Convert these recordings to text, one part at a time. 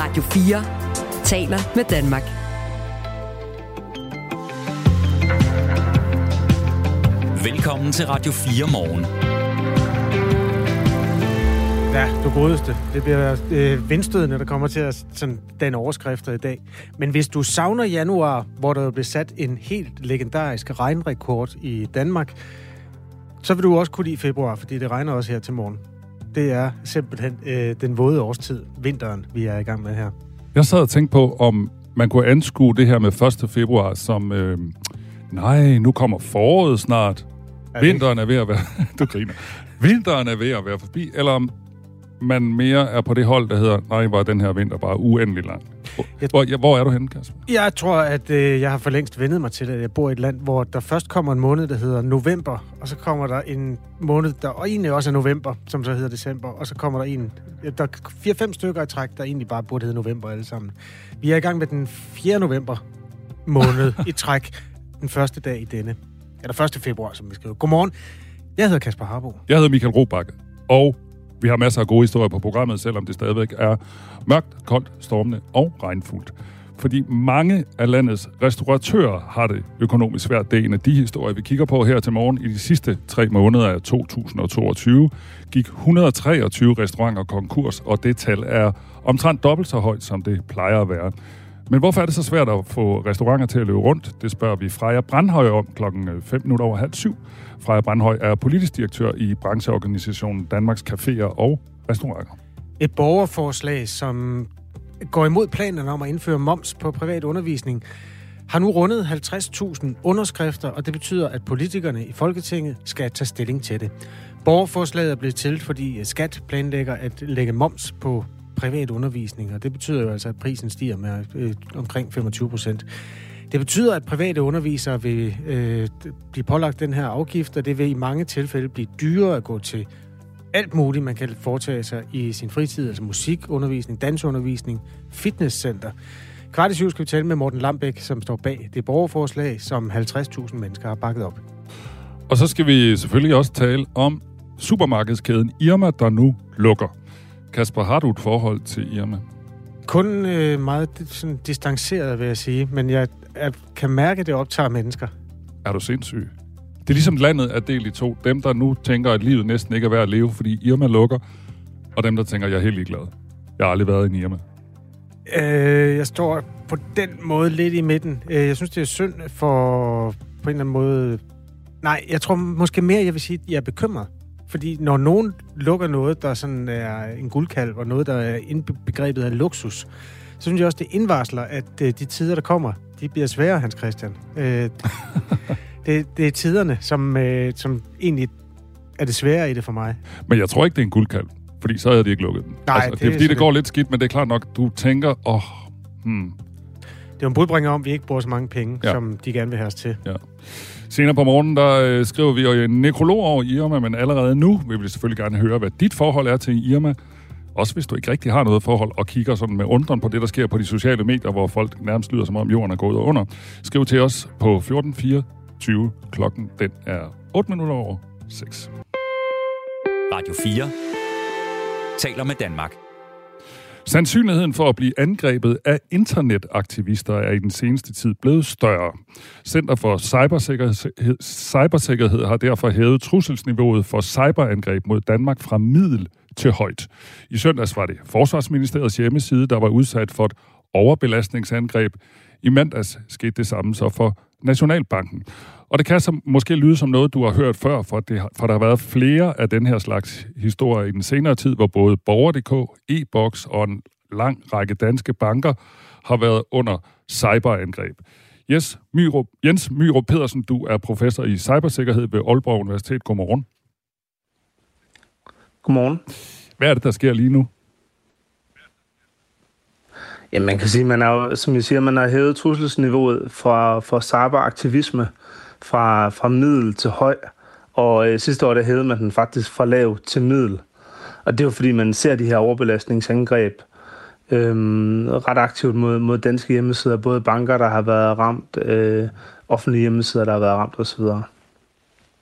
Radio 4 taler med Danmark. Velkommen til Radio 4 morgen. Ja, du godeste. Det bliver øh, vindstødende, der kommer til at sådan, den overskrifter i dag. Men hvis du savner januar, hvor der blev sat en helt legendarisk regnrekord i Danmark, så vil du også kunne lide februar, fordi det regner også her til morgen. Det er simpelthen øh, den våde årstid, vinteren, vi er i gang med her. Jeg sad og tænkte på, om man kunne anskue det her med 1. februar som, øh, nej, nu kommer foråret snart. Er Vinteren er ved at være... du griner. Vinteren er ved at være forbi, eller om man mere er på det hold, der hedder, nej, var den her vinter bare uendelig lang. Jeg- Hvor, er du henne, Kasper? Jeg tror, at øh, jeg har for længst vendet mig til, at jeg bor i et land, hvor der først kommer en måned, der hedder november, og så kommer der en måned, der og egentlig også er november, som så hedder december, og så kommer der en, der er 4-5 stykker i træk, der egentlig bare burde hedde november alle sammen. Vi er i gang med den 4. november måned i træk, den første dag i denne. Eller 1. februar, som vi skriver. Godmorgen. Jeg hedder Kasper Harbo. Jeg hedder Michael Robakke, og vi har masser af gode historier på programmet, selvom det stadigvæk er mørkt, koldt, stormende og regnfuldt. Fordi mange af landets restauratører har det økonomisk svært. Det er en af de historier, vi kigger på her til morgen. I de sidste tre måneder af 2022 gik 123 restauranter konkurs, og det tal er omtrent dobbelt så højt, som det plejer at være. Men hvorfor er det så svært at få restauranter til at løbe rundt? Det spørger vi Freja Brandhøj om klokken øh, 5 minutter over halv syv. Freja Brandhøj er politisk direktør i brancheorganisationen Danmarks Caféer og Restauranter. Et borgerforslag, som går imod planerne om at indføre moms på privat undervisning, har nu rundet 50.000 underskrifter, og det betyder, at politikerne i Folketinget skal tage stilling til det. Borgerforslaget er blevet til, fordi skat planlægger at lægge moms på privat undervisning, og det betyder jo altså, at prisen stiger med øh, omkring 25 procent. Det betyder, at private undervisere vil øh, blive pålagt den her afgift, og det vil i mange tilfælde blive dyrere at gå til alt muligt, man kan foretage sig i sin fritid, altså musikundervisning, dansundervisning, fitnesscenter. Kvart i syv skal vi tale med Morten Lambæk, som står bag det borgerforslag, som 50.000 mennesker har bakket op. Og så skal vi selvfølgelig også tale om supermarkedskæden Irma, der nu lukker. Kasper, har du et forhold til Irma? Kun øh, meget sådan, distanceret, vil jeg sige, men jeg, jeg kan mærke, at det optager mennesker. Er du sindssyg? Det er ligesom landet er delt i to. Dem, der nu tænker, at livet næsten ikke er værd at leve, fordi Irma lukker, og dem, der tænker, at jeg er helt ligeglad. Jeg har aldrig været i Irma. Øh, jeg står på den måde lidt i midten. Øh, jeg synes, det er synd for på en eller anden måde... Nej, jeg tror måske mere, jeg vil sige, at jeg er bekymret. Fordi når nogen lukker noget, der sådan er en guldkalv, og noget, der er indbegrebet af luksus, så synes jeg også, det indvarsler, at øh, de tider, der kommer, de bliver svære, Hans Christian. Øh, det, det er tiderne, som, øh, som egentlig er det svære i det for mig. Men jeg tror ikke, det er en guldkalv, fordi så havde de ikke lukket den. Nej, altså, det det, det er fordi, det sådan går lidt skidt, men det er klart nok, du tænker, åh, oh, hmm. Det er jo en budbringer om, at vi ikke bruger så mange penge, Ja. ja. som de gerne vil have os til. Senere på morgenen, der øh, skriver vi jo en nekrolog over Irma, men allerede nu vil vi selvfølgelig gerne høre, hvad dit forhold er til Irma. Også hvis du ikke rigtig har noget forhold, og kigger sådan med undren på det, der sker på de sociale medier, hvor folk nærmest lyder, som om jorden er gået under. Skriv til os på 1424. Klokken den er 8 minutter over 6. Radio 4 taler med Danmark. Sandsynligheden for at blive angrebet af internetaktivister er i den seneste tid blevet større. Center for Cybersikkerhed, Cybersikkerhed har derfor hævet trusselsniveauet for cyberangreb mod Danmark fra middel til højt. I søndags var det Forsvarsministeriets hjemmeside, der var udsat for et overbelastningsangreb. I mandags skete det samme så for Nationalbanken. Og det kan så måske lyde som noget, du har hørt før, for, det, for der har været flere af den her slags historier i den senere tid, hvor både Borger.dk, e-boks og en lang række danske banker har været under cyberangreb. Yes, Myrup, Jens Myrup Pedersen, du er professor i cybersikkerhed ved Aalborg Universitet. Godmorgen. Godmorgen. Hvad er det, der sker lige nu? Ja, man kan sige, man er jo, som jeg siger, man har hævet trusselsniveauet fra, for cyberaktivisme fra, fra middel til høj. Og øh, sidste år, der hævede man den faktisk fra lav til middel. Og det er jo fordi, man ser de her overbelastningsangreb øhm, ret aktivt mod, mod danske hjemmesider. Både banker, der har været ramt, øh, offentlige hjemmesider, der har været ramt osv.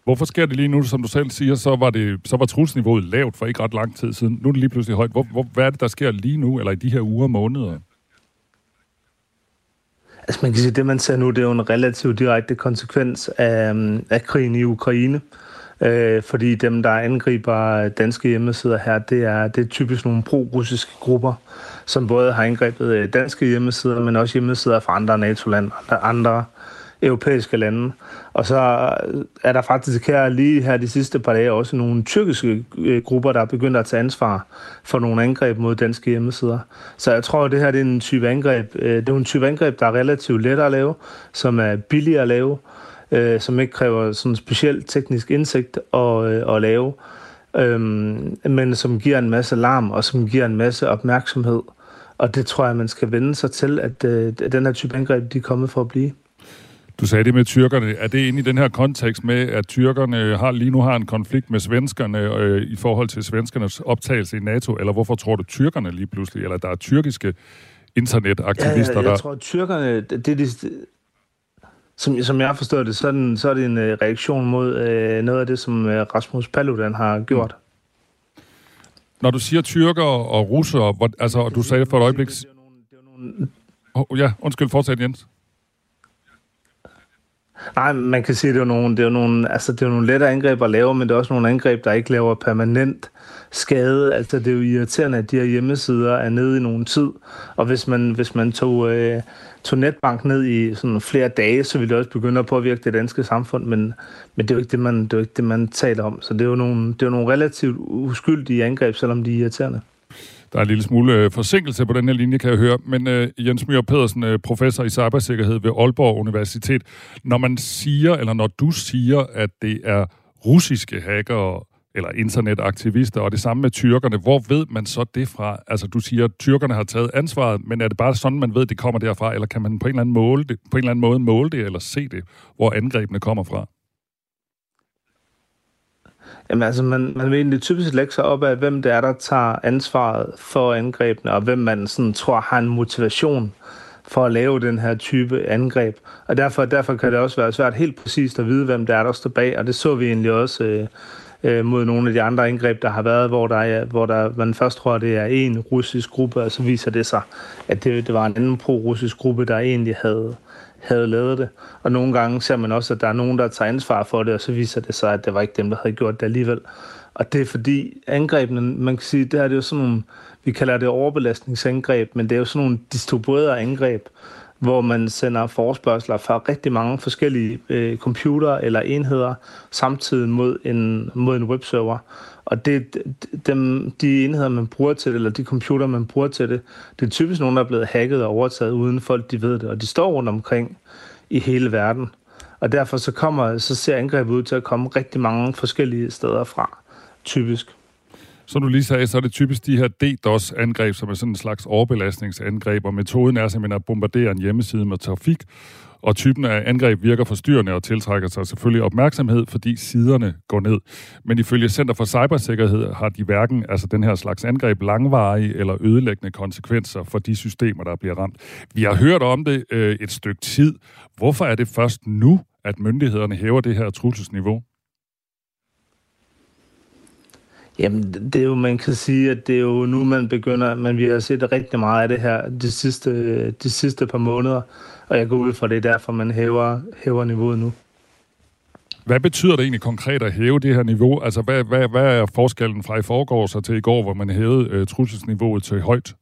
Hvorfor sker det lige nu, som du selv siger, så var, det, så var trusselsniveauet lavt for ikke ret lang tid siden. Nu er det lige pludselig højt. Hvor, hvor, hvad er det, der sker lige nu, eller i de her uger og måneder? Altså man kan sige, at det man ser nu, det er jo en relativt direkte konsekvens af, øhm, af krigen i Ukraine. Øh, fordi dem, der angriber danske hjemmesider her, det er, det er typisk nogle pro-russiske grupper, som både har angrebet øh, danske hjemmesider, men også hjemmesider fra andre NATO-lande, andre europæiske lande. Og så øh, er der faktisk her lige her de sidste par dage også nogle tyrkiske øh, grupper, der er begyndt at tage ansvar for nogle angreb mod danske hjemmesider. Så jeg tror, at det her det er en type angreb. Øh, det er en type angreb, der er relativt let at lave, som er billigere at lave, som ikke kræver sådan speciel teknisk indsigt at, at lave, øhm, men som giver en masse larm og som giver en masse opmærksomhed. Og det tror jeg, man skal vende sig til, at den her type angreb, de er kommet for at blive. Du sagde det med tyrkerne. Er det inde i den her kontekst med, at tyrkerne har, lige nu har en konflikt med svenskerne øh, i forhold til svenskernes optagelse i NATO? Eller hvorfor tror du tyrkerne lige pludselig, eller der er tyrkiske internetaktivister, ja, jeg, jeg tror, at tyrkerne, det, det, det, som, som jeg forstår det, så er, den, så er det en uh, reaktion mod uh, noget af det, som uh, Rasmus Paludan har gjort. Mm. Når du siger tyrker og russere, hvor, altså, du sagde det for et øjeblik... Oh, ja, undskyld, fortsæt Jens. Nej, man kan sige, at det er nogle, det er nogle, altså, det er nogle lette angreb at lave, men det er også nogle angreb, der ikke laver permanent skade. Altså, det er jo irriterende, at de her hjemmesider er nede i nogen tid. Og hvis man, hvis man tog, øh, tog netbank ned i sådan flere dage, så ville det også begynde at påvirke det danske samfund, men, men det er jo ikke det, man, det er jo ikke det, man taler om. Så det er jo nogle, det er jo nogle relativt uskyldige angreb, selvom de er irriterende. Der er en lille smule øh, forsinkelse på den her linje, kan jeg høre. Men uh, Jens Myhr Pedersen, uh, professor i cybersikkerhed ved Aalborg Universitet. Når man siger, eller når du siger, at det er russiske hackere eller internetaktivister, og det samme med tyrkerne, hvor ved man så det fra? Altså, du siger, at tyrkerne har taget ansvaret, men er det bare sådan, man ved, at det kommer derfra, eller kan man på en eller anden, måle det, på en eller anden måde måle det, eller se det, hvor angrebene kommer fra? Jamen altså, man, man vil egentlig typisk lægge sig op af, hvem det er, der tager ansvaret for angrebene, og hvem man sådan tror har en motivation for at lave den her type angreb. Og derfor, derfor kan det også være svært helt præcist at vide, hvem det er, der står bag, og det så vi egentlig også øh, øh, mod nogle af de andre angreb, der har været, hvor, der er, hvor der, man først tror, at det er en russisk gruppe, og så viser det sig, at det, det var en anden pro-russisk gruppe, der egentlig havde, havde lavet det. Og nogle gange ser man også, at der er nogen, der tager ansvar for det, og så viser det sig, at det var ikke dem, der havde gjort det alligevel. Og det er fordi angrebene, man kan sige, det her det er jo sådan nogle, vi kalder det overbelastningsangreb, men det er jo sådan nogle distribuerede angreb, hvor man sender forespørgseler fra rigtig mange forskellige øh, computere eller enheder samtidig mod en, mod en webserver. Og det, dem, de enheder, man bruger til det, eller de computer, man bruger til det, det er typisk nogen, der er blevet hacket og overtaget, uden folk de ved det. Og de står rundt omkring i hele verden. Og derfor så, kommer, så ser angrebet ud til at komme rigtig mange forskellige steder fra, typisk. Som du lige sagde, så er det typisk de her DDoS-angreb, som er sådan en slags overbelastningsangreb, og metoden er simpelthen at bombardere en hjemmeside med trafik, og typen af angreb virker forstyrrende og tiltrækker sig selvfølgelig opmærksomhed, fordi siderne går ned. Men ifølge Center for Cybersikkerhed har de hverken altså den her slags angreb langvarige eller ødelæggende konsekvenser for de systemer, der bliver ramt. Vi har hørt om det øh, et stykke tid. Hvorfor er det først nu, at myndighederne hæver det her trusselsniveau? Jamen, det er jo, man kan sige, at det er jo nu, man begynder, men vi har set rigtig meget af det her de sidste, de sidste par måneder, og jeg går ud fra det, er derfor man hæver, hæver niveauet nu. Hvad betyder det egentlig konkret at hæve det her niveau? Altså, hvad, hvad, hvad er forskellen fra i forgårs og til i går, hvor man hævede øh, trusselsniveauet til højt?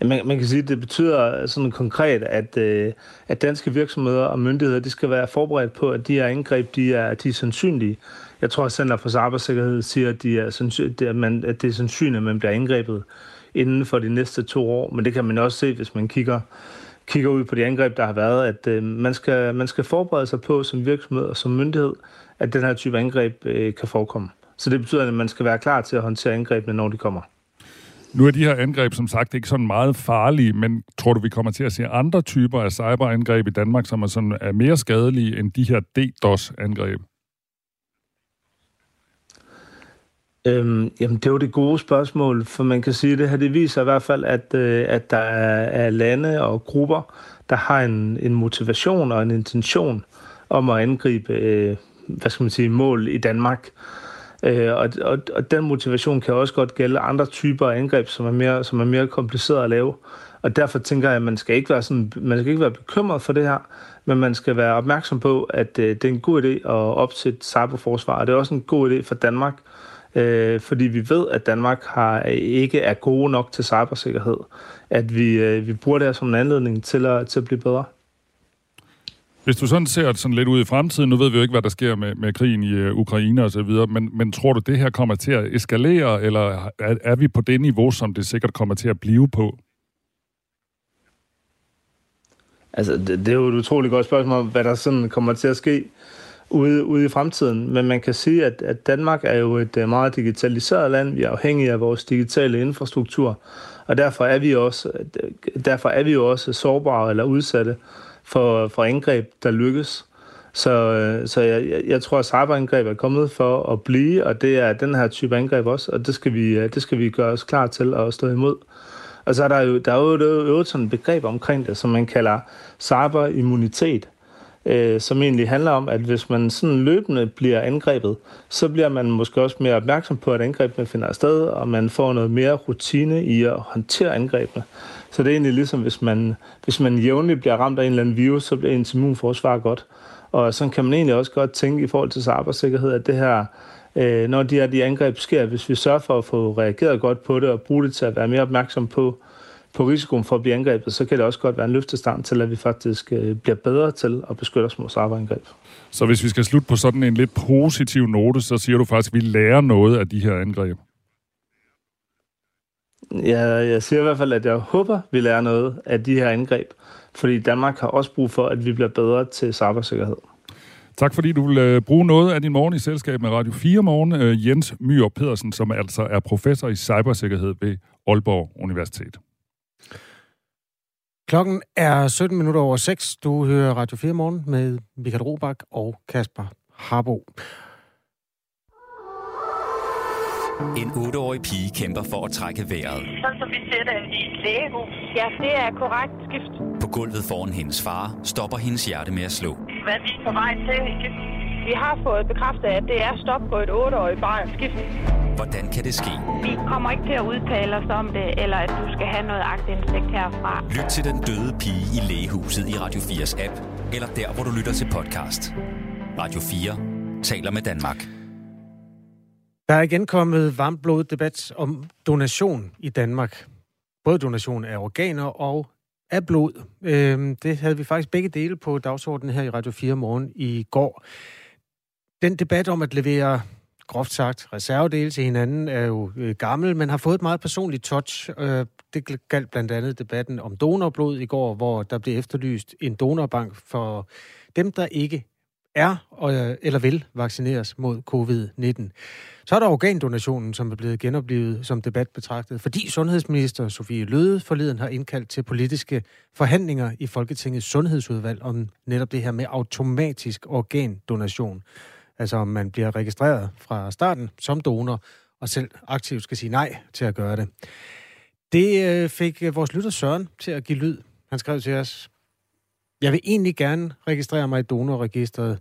Ja, man, man kan sige, at det betyder sådan konkret, at, øh, at danske virksomheder og myndigheder de skal være forberedt på, at de her indgreb de er, de er sandsynlige. Jeg tror, at Center for Cybersikkerhed siger, at, de er sandsyn, at, man, at det er sandsynligt, at man bliver angrebet inden for de næste to år. Men det kan man også se, hvis man kigger, kigger ud på de angreb, der har været, at øh, man, skal, man skal forberede sig på som virksomhed og som myndighed, at den her type angreb øh, kan forekomme. Så det betyder, at man skal være klar til at håndtere angrebene, når de kommer. Nu er de her angreb som sagt ikke sådan meget farlige, men tror du, vi kommer til at se andre typer af cyberangreb i Danmark, som er, sådan, er mere skadelige end de her DDoS-angreb? Øhm, jamen, det er jo det gode spørgsmål, for man kan sige, at det her det viser i hvert fald, at, øh, at der er, er lande og grupper, der har en, en motivation og en intention om at angribe, øh, hvad skal man sige, mål i Danmark. Øh, og, og, og den motivation kan også godt gælde andre typer af angreb, som er mere, som er mere kompliceret at lave. Og derfor tænker jeg, at man skal ikke være, sådan, man skal ikke være bekymret for det her, men man skal være opmærksom på, at øh, det er en god idé at opsætte cyberforsvar, og det er også en god idé for Danmark, øh, fordi vi ved, at Danmark har ikke er gode nok til cybersikkerhed, at vi, øh, vi bruger det her som en anledning til at, til at blive bedre. Hvis du sådan ser sådan lidt ud i fremtiden, nu ved vi jo ikke, hvad der sker med, med krigen i uh, Ukraine og så videre, men, men tror du, det her kommer til at eskalere, eller er, er vi på det niveau, som det sikkert kommer til at blive på? Altså, det, det er jo et utroligt godt spørgsmål hvad der sådan kommer til at ske ude, ude i fremtiden. Men man kan sige, at, at Danmark er jo et øh, meget digitaliseret land. Vi er afhængige af vores digitale infrastruktur, og derfor er vi også, øh, derfor er vi jo også sårbare eller udsatte for, for angreb, der lykkes. Så, øh, så jeg, jeg tror, at cyberangreb er kommet for at blive, og det er den her type angreb også, og det skal vi, det skal vi gøre os klar til at stå imod. Og så er der jo, der er jo, jo sådan et begreb omkring det, som man kalder cyberimmunitet, øh, som egentlig handler om, at hvis man sådan løbende bliver angrebet, så bliver man måske også mere opmærksom på, at angrebene finder sted, og man får noget mere rutine i at håndtere angrebene. Så det er egentlig ligesom, hvis man, hvis man jævnligt bliver ramt af en eller anden virus, så bliver ens immunforsvar godt. Og sådan kan man egentlig også godt tænke i forhold til cybersikkerhed, at det her, øh, når de her de angreb sker, hvis vi sørger for at få reageret godt på det og bruge det til at være mere opmærksom på, på risikoen for at blive angrebet, så kan det også godt være en løftestand til, at vi faktisk øh, bliver bedre til at beskytte os mod cyberangreb. Så hvis vi skal slutte på sådan en lidt positiv note, så siger du faktisk, at vi lærer noget af de her angreb? Ja, jeg siger i hvert fald, at jeg håber, vi lærer noget af de her angreb, fordi Danmark har også brug for, at vi bliver bedre til cybersikkerhed. Tak fordi du vil øh, bruge noget af din morgen i selskab med Radio 4 Morgen. Øh, Jens Myhr Pedersen, som altså er professor i cybersikkerhed ved Aalborg Universitet. Klokken er 17 minutter over 6. Du hører Radio 4 Morgen med Michael Robach og Kasper Harbo. En 8-årig pige kæmper for at trække vejret. Sådan som vi ser det i et lægehus. Ja, det er korrekt skift. På gulvet foran hendes far stopper hendes hjerte med at slå. Hvad er vi på vej til? Vi har fået bekræftet, at det er stop på et 8-årigt barn skift. Hvordan kan det ske? Vi kommer ikke til at udtale os om det, eller at du skal have noget agtindsigt herfra. Lyt til den døde pige i lægehuset i Radio 4's app, eller der, hvor du lytter til podcast. Radio 4 taler med Danmark. Der er igen kommet varmblodet debat om donation i Danmark. Både donation af organer og af blod. Øhm, det havde vi faktisk begge dele på dagsordenen her i Radio 4 morgen i går. Den debat om at levere groft sagt, reservedele til hinanden er jo øh, gammel, men har fået et meget personligt touch. Øh, det galt blandt andet debatten om donorblod i går, hvor der blev efterlyst en donorbank for dem, der ikke er øh, eller vil vaccineres mod covid-19. Så er der organdonationen, som er blevet genoplevet som debat betragtet, fordi sundhedsminister Sofie Løde forleden har indkaldt til politiske forhandlinger i Folketingets sundhedsudvalg om netop det her med automatisk organdonation. Altså om man bliver registreret fra starten som donor, og selv aktivt skal sige nej til at gøre det. Det øh, fik øh, vores lytter Søren til at give lyd. Han skrev til os, jeg vil egentlig gerne registrere mig i donorregistret,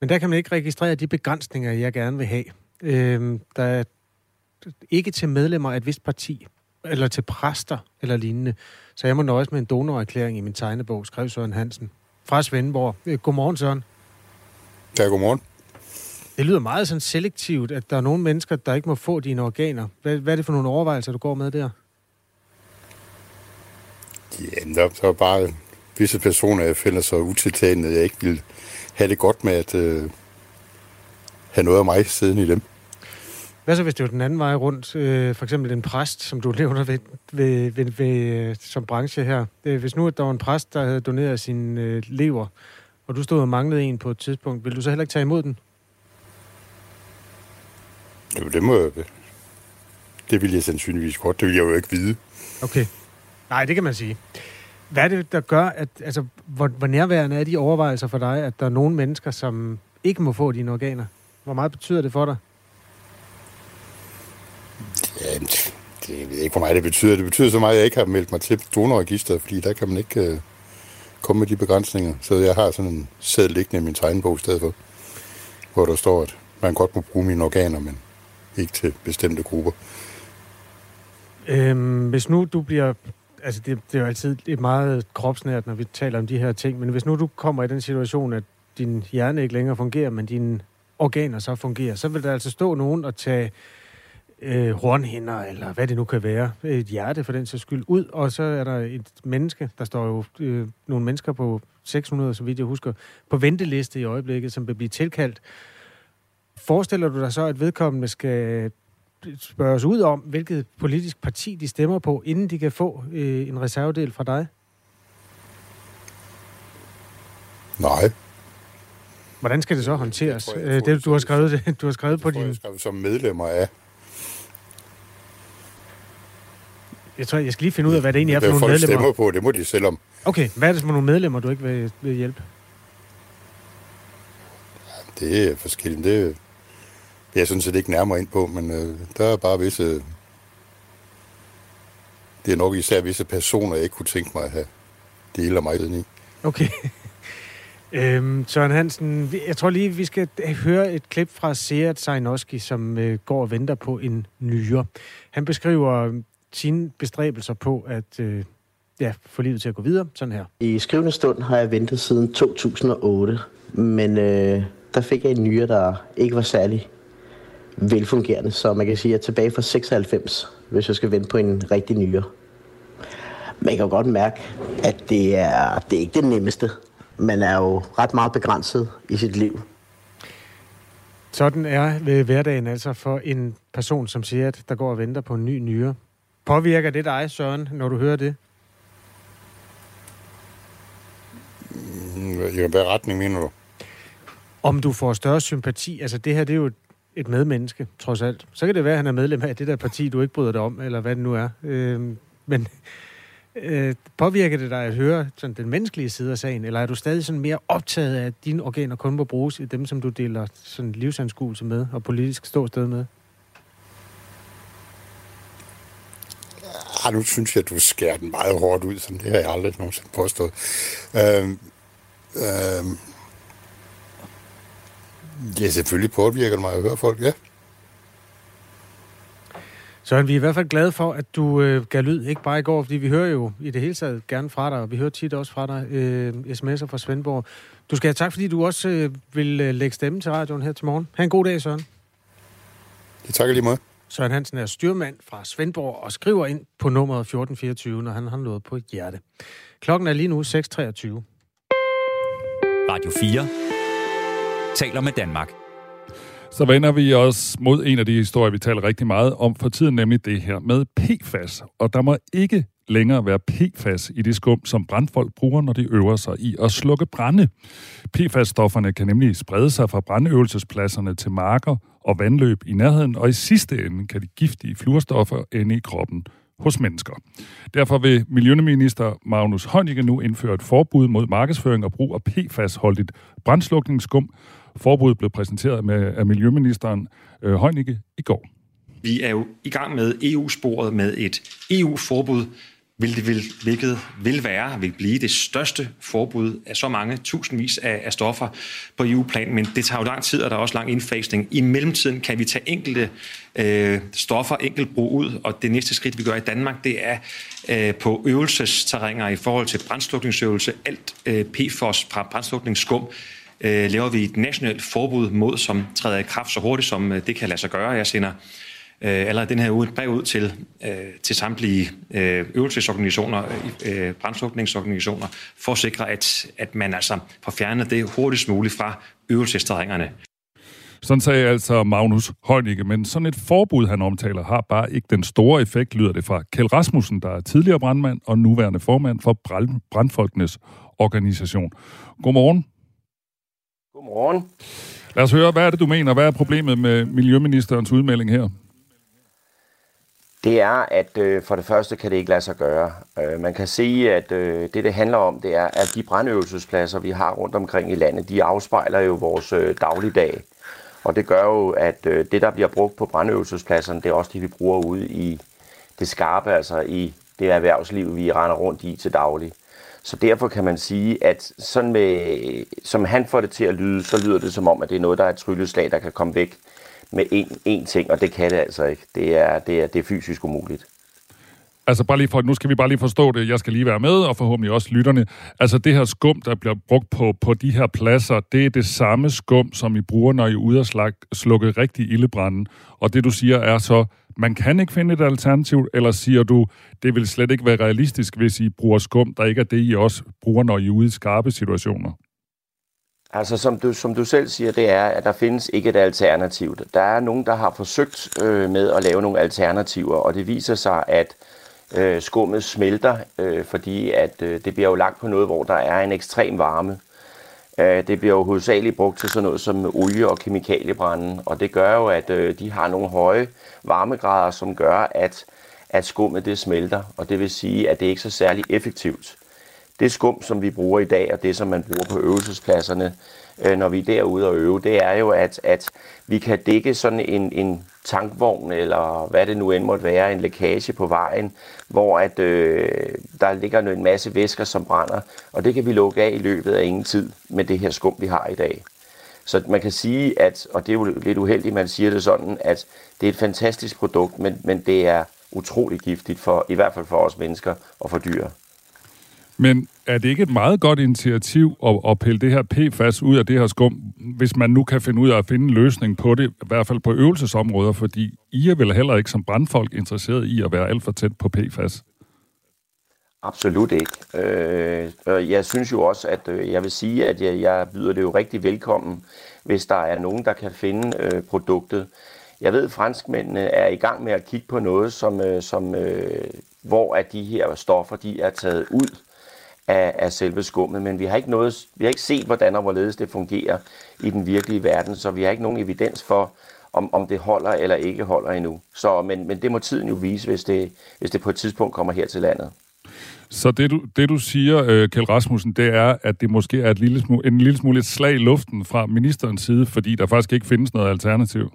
men der kan man ikke registrere de begrænsninger, jeg gerne vil have. Øhm, der er ikke til medlemmer af et vist parti, eller til præster eller lignende. Så jeg må nøjes med en donorerklæring i min tegnebog, skrev Søren Hansen fra Svendborg. Øh, godmorgen, Søren. Ja, godmorgen. Det lyder meget sådan selektivt, at der er nogle mennesker, der ikke må få dine organer. Hvad, hvad er det for nogle overvejelser, du går med der? Ja, der, der er bare visse personer, jeg finder så utiltalende, at jeg ikke vil have det godt med at øh, have noget af mig siden i dem. Hvad så, hvis det var den anden vej rundt? Øh, for eksempel en præst, som du nævner ved, ved, ved, ved, øh, som branche her. Øh, hvis nu at der var en præst, der havde doneret sin øh, lever, og du stod og manglede en på et tidspunkt, vil du så heller ikke tage imod den? Jo, det må jeg... Det vil jeg sandsynligvis godt. Det vil jeg jo ikke vide. Okay. Nej, det kan man sige. Hvad er det, der gør, at, altså, hvor, hvor nærværende er de overvejelser for dig, at der er nogle mennesker, som ikke må få dine organer? Hvor meget betyder det for dig? Ja, det jeg ved ikke, hvor meget det betyder. Det betyder så meget, at jeg ikke har meldt mig til donorregisteret, fordi der kan man ikke uh, komme med de begrænsninger. Så jeg har sådan en sæd liggende i min tegnebog i stedet for, hvor der står, at man godt må bruge mine organer, men ikke til bestemte grupper. Øhm, hvis nu du bliver... Altså, det, det er jo altid et meget kropsnært, når vi taler om de her ting, men hvis nu du kommer i den situation, at din hjerne ikke længere fungerer, men dine organer så fungerer, så vil der altså stå nogen og tage øh, hornhinder, eller hvad det nu kan være, et hjerte for den sags skyld, ud, og så er der et menneske, der står jo øh, nogle mennesker på 600, så vidt jeg husker, på venteliste i øjeblikket, som vil blive tilkaldt. Forestiller du dig så, at vedkommende skal spørges ud om, hvilket politisk parti de stemmer på, inden de kan få øh, en reservedel fra dig? Nej. Hvordan skal det så håndteres? Jeg tror, jeg tror, det, du har skrevet, det, du har skrevet på din... jeg som medlemmer af. Jeg tror, jeg skal lige finde ud af, hvad det egentlig er for nogle medlemmer. stemmer på, det må de selv om. Okay, hvad er det for nogle medlemmer, du ikke vil, vil hjælpe? Det er forskelligt. Det vil jeg sådan set ikke nærmere ind på, men øh, der er bare visse... Det er nok især visse personer, jeg ikke kunne tænke mig at have del af mig i. Okay. øhm, Søren Hansen, jeg tror lige, vi skal høre et klip fra Seat Sajnoski, som øh, går og venter på en nyre. Han beskriver sine bestræbelser på at øh, ja, få livet til at gå videre, sådan her. I skrivende stund har jeg ventet siden 2008, men øh, der fik jeg en nyere, der ikke var særlig velfungerende, så man kan sige, at jeg er tilbage fra 96, hvis jeg skal vente på en rigtig nyere. Man kan jo godt mærke, at det er, det er ikke det nemmeste. Man er jo ret meget begrænset i sit liv. Sådan er hverdagen altså for en person som Seat, der går og venter på en ny nyre. Påvirker det dig, Søren, når du hører det? Mm, I hvad retning mener du? Om du får større sympati, altså det her, det er jo et- medmenneske, trods alt. Så kan det være, at han er medlem af det der parti, du ikke bryder dig om, eller hvad det nu er. Øh, men øh, påvirker det dig at høre sådan, den menneskelige side af sagen, eller er du stadig sådan mere optaget af, at dine organer kun må bruges i dem, som du deler sådan livsanskuelse med, og politisk ståsted med? Ah, nu synes jeg, at du skærer den meget hårdt ud, som det har jeg aldrig nogensinde påstået. Øhm, øhm, ja, selvfølgelig påvirker det mig at høre folk, ja. Så vi er i hvert fald glade for, at du øh, gav lyd, ikke bare i går, fordi vi hører jo i det hele taget gerne fra dig, og vi hører tit også fra dig øh, sms'er fra Svendborg. Du skal have tak, fordi du også øh, vil øh, lægge stemme til radioen her til morgen. Ha' en god dag, Søren. Det takker lige meget. Søren Hansen er styrmand fra Svendborg og skriver ind på nummeret 1424, når han har noget på hjerte. Klokken er lige nu 6.23. Radio 4 taler med Danmark. Så vender vi os mod en af de historier, vi taler rigtig meget om for tiden, nemlig det her med PFAS. Og der må ikke længere være PFAS i det skum, som brandfolk bruger, når de øver sig i at slukke brænde. PFAS-stofferne kan nemlig sprede sig fra brandøvelsespladserne til marker og vandløb i nærheden, og i sidste ende kan de giftige fluorstoffer ende i kroppen hos mennesker. Derfor vil Miljøminister Magnus Heunicke nu indføre et forbud mod markedsføring og brug af PFAS-holdigt brandslukningsskum. Forbuddet blev præsenteret med, af Miljøministeren øh, Heunicke i går. Vi er jo i gang med EU-sporet med et EU-forbud, hvilket vil, hvilket vil være, vil blive det største forbud af så mange tusindvis af, af stoffer på EU-plan, men det tager jo lang tid, og der er også lang indfasning. I mellemtiden kan vi tage enkelte øh, stoffer, enkelt brug ud, og det næste skridt, vi gør i Danmark, det er øh, på øvelsesterrænger i forhold til brandslukningsøvelse, alt øh, PFOS fra brandslukningsskum, øh, laver vi et nationalt forbud mod, som træder i kraft så hurtigt, som øh, det kan lade sig gøre. Jeg sender øh, allerede den her uge et brev ud til, øh, til samtlige øh, øvelsesorganisationer, øh, øh, brandslukningsorganisationer, for at sikre, at, at man altså får fjernet det hurtigst muligt fra øvelsesterrængerne. Sådan sagde altså Magnus Heunicke, men sådan et forbud, han omtaler, har bare ikke den store effekt, lyder det fra Kjell Rasmussen, der er tidligere brandmand og nuværende formand for Brandfolkenes organisation. Godmorgen. Godmorgen. Lad os høre, hvad er det, du mener? Hvad er problemet med Miljøministerens udmelding her? Det er, at øh, for det første kan det ikke lade sig gøre. Øh, man kan sige, at øh, det, det handler om, det er, at de brandøvelsespladser, vi har rundt omkring i landet, de afspejler jo vores øh, dagligdag. Og det gør jo, at øh, det, der bliver brugt på brandøvelsespladserne, det er også det, vi bruger ude i det skarpe, altså i det erhvervsliv, vi render rundt i til daglig. Så derfor kan man sige, at sådan med, som han får det til at lyde, så lyder det som om, at det er noget, der er et trylleslag, der kan komme væk med én, én ting, og det kan det altså ikke. Det er, det er, det er fysisk umuligt. Altså bare lige for, nu skal vi bare lige forstå det, jeg skal lige være med, og forhåbentlig også lytterne. Altså det her skum, der bliver brugt på, på de her pladser, det er det samme skum, som I bruger, når I er ude og slag, slukke rigtig ildebranden. Og det du siger er så, man kan ikke finde et alternativ, eller siger du, det vil slet ikke være realistisk, hvis I bruger skum, der ikke er det, I også bruger, når I er ude i skarpe situationer? Altså, som du, som du selv siger, det er, at der findes ikke et alternativ. Der er nogen, der har forsøgt øh, med at lave nogle alternativer, og det viser sig, at øh, skummet smelter, øh, fordi at øh, det bliver jo lagt på noget, hvor der er en ekstrem varme. Øh, det bliver jo hovedsageligt brugt til sådan noget som olie- og kemikaliebrænde, og det gør jo, at øh, de har nogle høje varmegrader, som gør, at, at skummet det smelter, og det vil sige, at det ikke er så særlig effektivt. Det skum, som vi bruger i dag, og det, som man bruger på øvelsespladserne, øh, når vi er derude og øve, det er jo, at, at vi kan dække sådan en, en tankvogn, eller hvad det nu end måtte være, en lækage på vejen, hvor at, øh, der ligger en masse væsker, som brænder, og det kan vi lukke af i løbet af ingen tid med det her skum, vi har i dag. Så man kan sige, at, og det er jo lidt uheldigt, man siger det sådan, at det er et fantastisk produkt, men, men det er utrolig giftigt, for, i hvert fald for os mennesker og for dyr. Men er det ikke et meget godt initiativ at, at pille det her PFAS ud af det her skum, hvis man nu kan finde ud af at finde en løsning på det, i hvert fald på øvelsesområder, fordi I er vel heller ikke som brandfolk interesseret i at være alt for tæt på PFAS? Absolut ikke. Øh, jeg synes jo også, at øh, jeg vil sige, at jeg, jeg byder det jo rigtig velkommen, hvis der er nogen, der kan finde øh, produktet. Jeg ved, at franskmændene er i gang med at kigge på noget, som, øh, som, øh, hvor at de her stoffer de er taget ud af, af selve skummet, men vi har ikke noget, vi har ikke set, hvordan og hvorledes det fungerer i den virkelige verden, så vi har ikke nogen evidens for, om, om det holder eller ikke holder endnu. Så, men, men det må tiden jo vise, hvis det, hvis det på et tidspunkt kommer her til landet. Så det du, det du siger, øh, Kjeld Rasmussen, det er, at det måske er et lille smule, en lille smule et slag i luften fra ministerens side, fordi der faktisk ikke findes noget alternativ.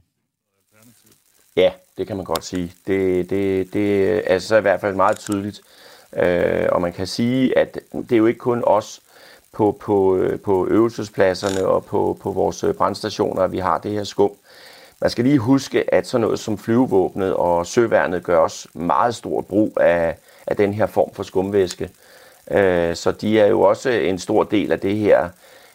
Ja, det kan man godt sige. Det, det, det er altså i hvert fald meget tydeligt. Øh, og man kan sige, at det er jo ikke kun os på, på, øh, på øvelsespladserne og på, på vores øh, brandstationer, at vi har det her skum. Man skal lige huske, at sådan noget som flyvevåbnet og søværnet gør også meget stor brug af, af den her form for skumvæske. Øh, så de er jo også en stor del af det her,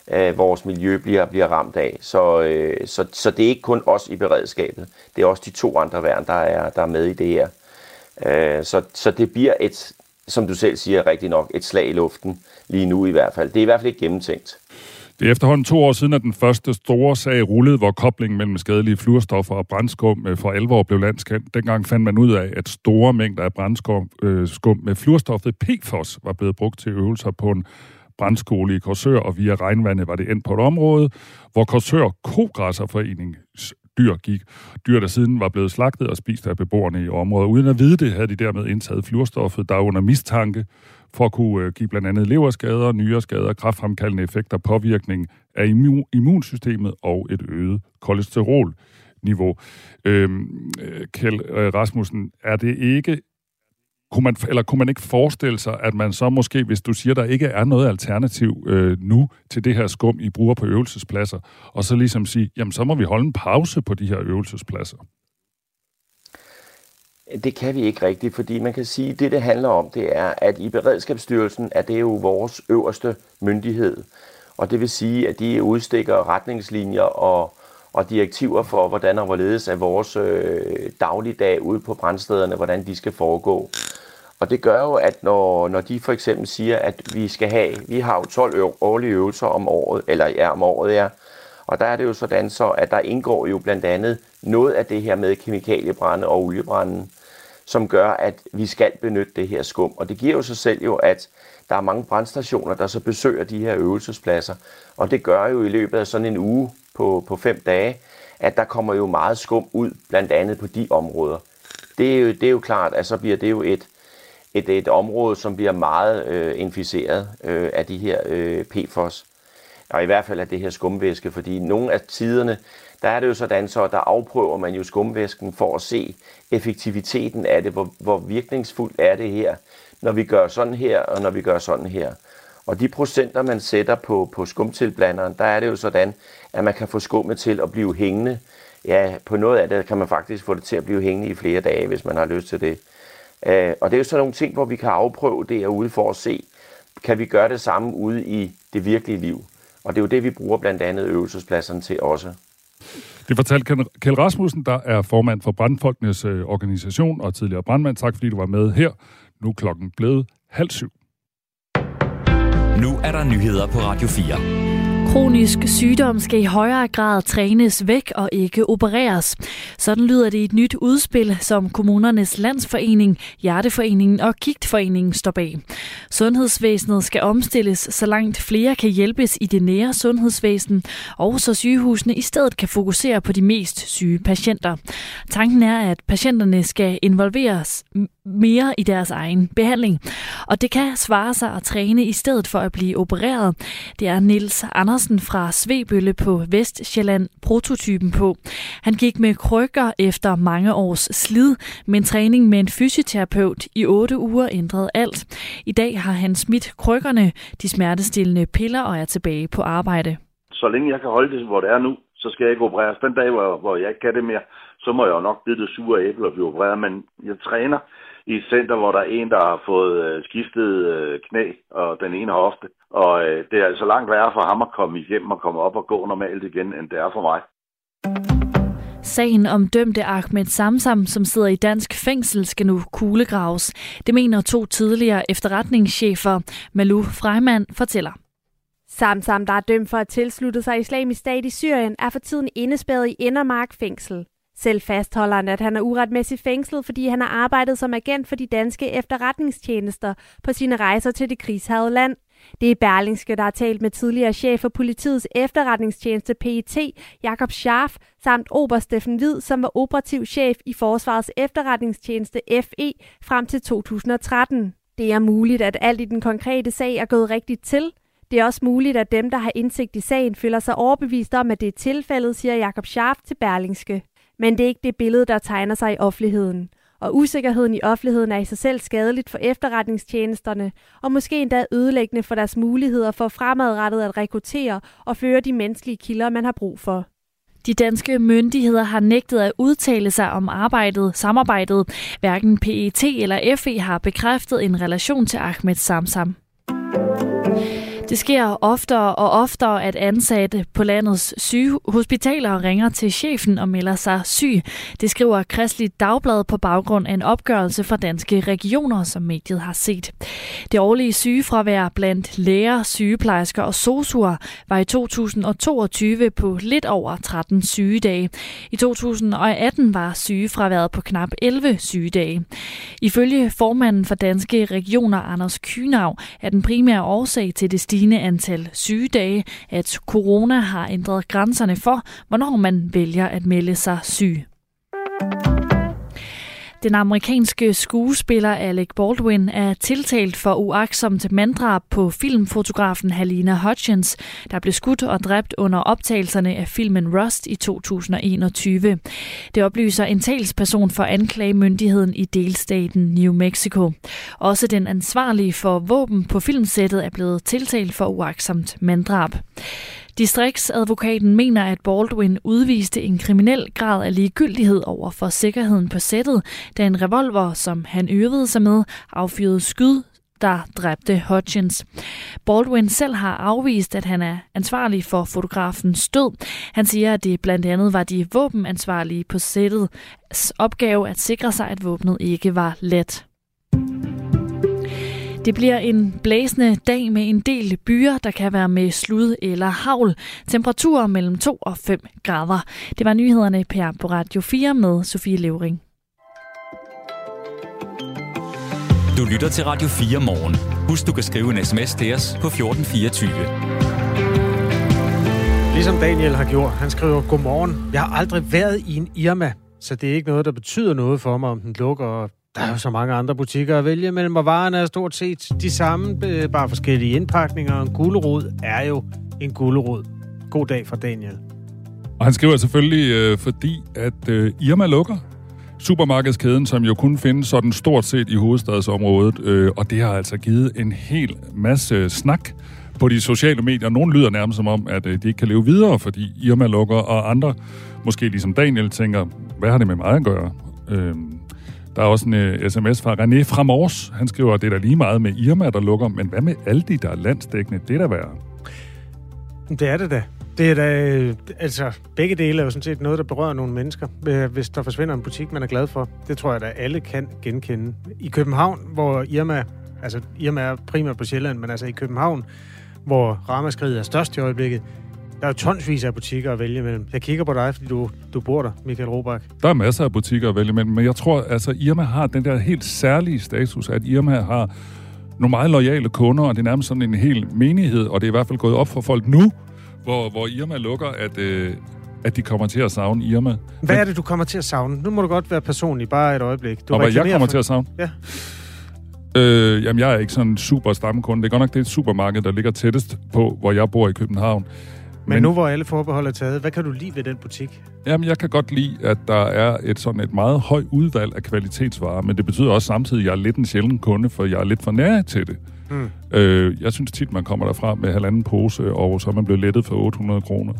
øh, vores miljø bliver, bliver ramt af. Så, øh, så, så det er ikke kun os i beredskabet. Det er også de to andre værn, der er, der er med i det her. Øh, så, så det bliver et, som du selv siger rigtig nok, et slag i luften lige nu i hvert fald. Det er i hvert fald ikke gennemtænkt. Det er efterhånden to år siden, at den første store sag rullede, hvor koblingen mellem skadelige fluorstoffer og brændskum øh, for alvor blev landskendt. Dengang fandt man ud af, at store mængder af brændskum øh, med fluorstoffet PFOS var blevet brugt til øvelser på en brændskole i Korsør, og via regnvandet var det endt på et område, hvor Korsør Kogræsserforening dyr gik. Dyr, der siden var blevet slagtet og spist af beboerne i området. Uden at vide det, havde de dermed indtaget fluorstoffet, der er under mistanke for at kunne øh, give blandt andet leverskader, nyreskader, kraftfremkaldende effekter, påvirkning af immunsystemet og et øget kolesterolniveau. Øhm, øh, Kjell øh, Rasmussen, er det ikke kunne man, eller kunne man ikke forestille sig, at man så måske, hvis du siger, der ikke er noget alternativ øh, nu til det her skum, I bruger på øvelsespladser, og så ligesom sige, jamen så må vi holde en pause på de her øvelsespladser? Det kan vi ikke rigtigt, fordi man kan sige, at det, det handler om, det er, at i Beredskabsstyrelsen er det jo vores øverste myndighed. Og det vil sige, at de udstikker retningslinjer og, og direktiver for, hvordan og hvorledes er vores øh, dagligdag ude på brandstederne, hvordan de skal foregå. Og det gør jo, at når, når de for eksempel siger, at vi skal have, vi har jo 12 øv, årlige øvelser om året, eller ja, om året, ja. Og der er det jo sådan så, at der indgår jo blandt andet noget af det her med kemikaliebrænde og oliebrænde, som gør, at vi skal benytte det her skum. Og det giver jo sig selv jo, at der er mange brandstationer, der så besøger de her øvelsespladser. Og det gør jo i løbet af sådan en uge på, på fem dage, at der kommer jo meget skum ud, blandt andet på de områder. Det er jo, det er jo klart, at så bliver det jo et, et, et område, som bliver meget øh, inficeret øh, af de her øh, PFOS. og i hvert fald af det her skumvæske, fordi nogle af tiderne, der er det jo sådan, så der afprøver man jo skumvæsken for at se effektiviteten af det, hvor, hvor virkningsfuldt er det her, når vi gør sådan her, og når vi gør sådan her. Og de procenter, man sætter på, på skumtilblanderen, der er det jo sådan, at man kan få skummet til at blive hængende. Ja, på noget af det kan man faktisk få det til at blive hængende i flere dage, hvis man har lyst til det. Øh, og det er jo sådan nogle ting, hvor vi kan afprøve derude for at se, kan vi gøre det samme ude i det virkelige liv. Og det er jo det, vi bruger blandt andet øvelsespladserne til også. Det fortalte Kjell Rasmussen, der er formand for Brandfolkenes øh, organisation og tidligere brandmand. Tak fordi du var med her. Nu er klokken blevet halv syv. Nu er der nyheder på Radio 4. Kronisk sygdom skal i højere grad trænes væk og ikke opereres. Sådan lyder det i et nyt udspil, som kommunernes landsforening, Hjerteforeningen og Gigtforeningen står bag. Sundhedsvæsenet skal omstilles, så langt flere kan hjælpes i det nære sundhedsvæsen, og så sygehusene i stedet kan fokusere på de mest syge patienter. Tanken er, at patienterne skal involveres mere i deres egen behandling. Og det kan svare sig at træne i stedet for at blive opereret. Det er Nils Anders Andersen fra Svebølle på Vestjylland prototypen på. Han gik med krykker efter mange års slid, men træning med en fysioterapeut i otte uger ændrede alt. I dag har han smidt krykkerne, de smertestillende piller og er tilbage på arbejde. Så længe jeg kan holde det, hvor det er nu, så skal jeg ikke opereres. Den dag, hvor, hvor jeg ikke kan det mere, så må jeg jo nok bide det sure æble og blive opereret. Men jeg træner i et center, hvor der er en, der har fået øh, skiftet øh, knæ og den ene hofte. Og øh, det er altså langt værre for ham at komme hjem og komme op og gå normalt igen, end det er for mig. Sagen om dømte Ahmed Samsam, som sidder i dansk fængsel, skal nu kuglegraves. Det mener to tidligere efterretningschefer. Malou Freiman fortæller. Samsam, der er dømt for at tilslutte sig islamisk stat i Syrien, er for tiden indespærret i Indermark fængsel. Selv fastholder han, at han er uretmæssigt fængslet, fordi han har arbejdet som agent for de danske efterretningstjenester på sine rejser til det krigshavede land. Det er Berlingske, der har talt med tidligere chef for politiets efterretningstjeneste PET, Jakob Scharf, samt Ober Steffen Hvid, som var operativ chef i Forsvarets efterretningstjeneste FE frem til 2013. Det er muligt, at alt i den konkrete sag er gået rigtigt til. Det er også muligt, at dem, der har indsigt i sagen, føler sig overbevist om, at det er tilfældet, siger Jakob Scharf til Berlingske. Men det er ikke det billede, der tegner sig i offentligheden. Og usikkerheden i offentligheden er i sig selv skadeligt for efterretningstjenesterne, og måske endda ødelæggende for deres muligheder for fremadrettet at rekruttere og føre de menneskelige kilder, man har brug for. De danske myndigheder har nægtet at udtale sig om arbejdet, samarbejdet. Hverken PET eller FE har bekræftet en relation til Ahmed Samsam. Det sker oftere og oftere, at ansatte på landets syge hospitaler ringer til chefen og melder sig syg. Det skriver Kristelig Dagblad på baggrund af en opgørelse fra danske regioner, som mediet har set. Det årlige sygefravær blandt læger, sygeplejersker og sosuer var i 2022 på lidt over 13 sygedage. I 2018 var sygefraværet på knap 11 sygedage. Ifølge formanden for danske regioner, Anders Kynav, er den primære årsag til det stigende antal sygedage, at corona har ændret grænserne for, hvornår man vælger at melde sig syg. Den amerikanske skuespiller Alec Baldwin er tiltalt for uaksomt manddrab på filmfotografen Halina Hutchins, der blev skudt og dræbt under optagelserne af filmen Rust i 2021. Det oplyser en talsperson for anklagemyndigheden i delstaten New Mexico. Også den ansvarlige for våben på filmsættet er blevet tiltalt for uaksomt manddrab. Distriktsadvokaten mener, at Baldwin udviste en kriminel grad af ligegyldighed over for sikkerheden på sættet, da en revolver, som han øvede sig med, affyrede skyd, der dræbte Hutchins. Baldwin selv har afvist, at han er ansvarlig for fotografens død. Han siger, at det blandt andet var de våbenansvarlige på sættet opgave at sikre sig, at våbnet ikke var let. Det bliver en blæsende dag med en del byer, der kan være med slud eller havl. Temperaturer mellem 2 og 5 grader. Det var nyhederne her på Radio 4 med Sofie Levering. Du lytter til Radio 4 morgen. Husk, du kan skrive en sms til os på 1424. Ligesom Daniel har gjort. Han skriver, godmorgen. Jeg har aldrig været i en Irma, så det er ikke noget, der betyder noget for mig, om den lukker der er jo så mange andre butikker at vælge mellem, og varerne er stort set de samme, bare forskellige indpakninger. En gulerod er jo en gulerod. God dag fra Daniel. Og han skriver selvfølgelig, øh, fordi at øh, Irma lukker supermarkedskæden, som jo kun findes sådan stort set i hovedstadsområdet, øh, og det har altså givet en hel masse snak på de sociale medier. Nogle lyder nærmest som om, at øh, de ikke kan leve videre, fordi Irma lukker, og andre, måske ligesom Daniel, tænker, hvad har det med mig at gøre? Øh, der er også en øh, uh, sms fra René Framors. Han skriver, at det er da lige meget med Irma, der lukker, men hvad med Aldi, der er landsdækkende? Det er da værre. Det er det da. Det er da, øh, altså, begge dele er jo sådan set noget, der berører nogle mennesker, øh, hvis der forsvinder en butik, man er glad for. Det tror jeg da, alle kan genkende. I København, hvor Irma, altså Irma er primært på Sjælland, men altså i København, hvor ramaskriget er størst i øjeblikket, der er jo tonsvis af butikker at vælge mellem. Jeg kigger på dig, fordi du, du bor der, Michael Robach. Der er masser af butikker at vælge mellem, men jeg tror, altså Irma har den der helt særlige status, at Irma har nogle meget lojale kunder, og det er nærmest sådan en hel menighed, og det er i hvert fald gået op for folk nu, hvor, hvor Irma lukker, at, øh, at de kommer til at savne Irma. Hvad er det, du kommer til at savne? Nu må du godt være personlig, bare et øjeblik. Du og hvad jeg kommer for... til at savne? Ja. Øh, jamen, jeg er ikke sådan en super stammekunde. Det er godt nok det supermarked, der ligger tættest på, hvor jeg bor i København. Men, Men nu hvor alle forbehold er taget, hvad kan du lide ved den butik? Jamen, jeg kan godt lide, at der er et sådan et meget højt udvalg af kvalitetsvarer, men det betyder også samtidig, at jeg er lidt en sjælden kunde, for jeg er lidt for nær til det. Mm. Øh, jeg synes tit, man kommer derfra med halvanden pose, og så er man blevet lettet for 800 kroner.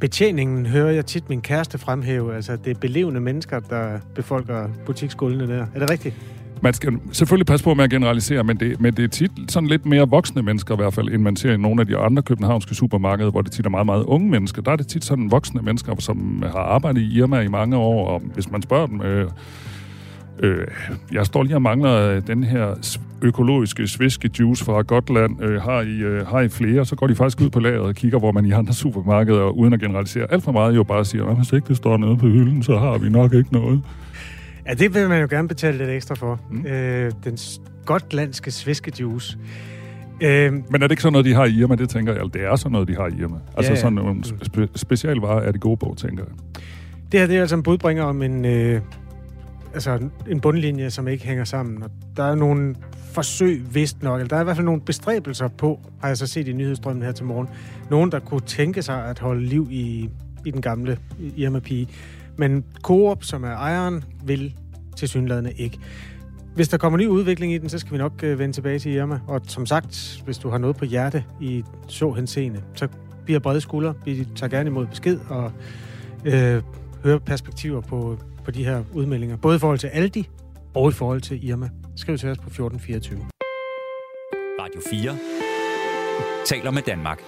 Betjeningen hører jeg tit min kæreste fremhæve. Altså, det er belevende mennesker, der befolker butiksgulvene der. Er det rigtigt? Man skal selvfølgelig passe på med at generalisere, men det, men det er tit sådan lidt mere voksne mennesker i hvert fald, end man ser i nogle af de andre københavnske supermarkeder, hvor det tit er meget, meget unge mennesker. Der er det tit sådan voksne mennesker, som har arbejdet i Irma i mange år, og hvis man spørger dem... Øh, Øh, jeg står lige og mangler øh, den her økologiske sviskejuice fra Gotland. Øh, har, I, øh, har I flere? Så går de faktisk ud på lageret og kigger, hvor man i andre supermarkeder, uden at generalisere alt for meget, jo bare siger, hvis ikke det står nede på hylden, så har vi nok ikke noget. Ja, det vil man jo gerne betale lidt ekstra for. Mm. Øh, den gotlandske sviskejuice. Øh, Men er det ikke sådan noget, de har i Irma? Det tænker jeg. Det er sådan noget, de har i Irma. Altså ja, sådan nogle spe- specialvarer er det gode bog, tænker jeg. Det her det er altså en budbringer om en, øh, altså en bundlinje, som ikke hænger sammen. Og der er nogle forsøg, vist nok, eller der er i hvert fald nogle bestræbelser på, har jeg så set i nyhedsstrømmen her til morgen, nogen, der kunne tænke sig at holde liv i, i den gamle Irma-pige. Men Coop, som er ejeren, vil til synlædende ikke. Hvis der kommer ny udvikling i den, så skal vi nok øh, vende tilbage til Irma. Og som sagt, hvis du har noget på hjerte i så henseende, så bliver brede skuldre. Vi tager gerne imod besked og øh, hører perspektiver på, på de her udmeldinger. Både i forhold til Aldi og i forhold til Irma. Skriv til os på 1424. Radio 4 taler med Danmark.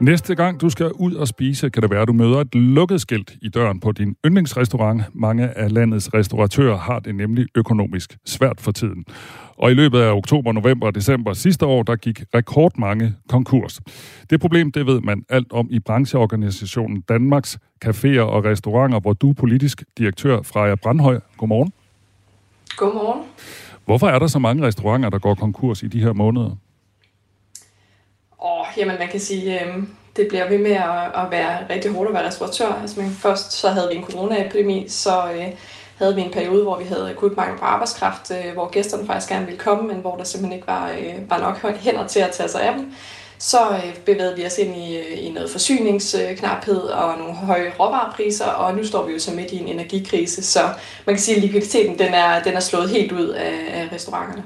Næste gang du skal ud og spise, kan det være, at du møder et lukket skilt i døren på din yndlingsrestaurant. Mange af landets restauratører har det nemlig økonomisk svært for tiden. Og i løbet af oktober, november og december sidste år, der gik rekordmange konkurs. Det problem, det ved man alt om i brancheorganisationen Danmarks Caféer og Restauranter, hvor du er politisk direktør Freja Brandhøj. Godmorgen. Godmorgen. Hvorfor er der så mange restauranter, der går konkurs i de her måneder? Åh, jamen man kan sige, øh, det bliver ved med at, at være rigtig hårdt at være restauratør. Altså, men først så havde vi en coronaepidemi, så øh, havde vi en periode, hvor vi havde akut mangel på arbejdskraft, øh, hvor gæsterne faktisk gerne ville komme, men hvor der simpelthen ikke var, øh, var nok hænder til at tage sig af dem. Så øh, bevægede vi os ind i, øh, i noget forsyningsknaphed og nogle høje råvarepriser, og nu står vi jo så midt i en energikrise, så man kan sige, at likviditeten den er, den er slået helt ud af, af restauranterne.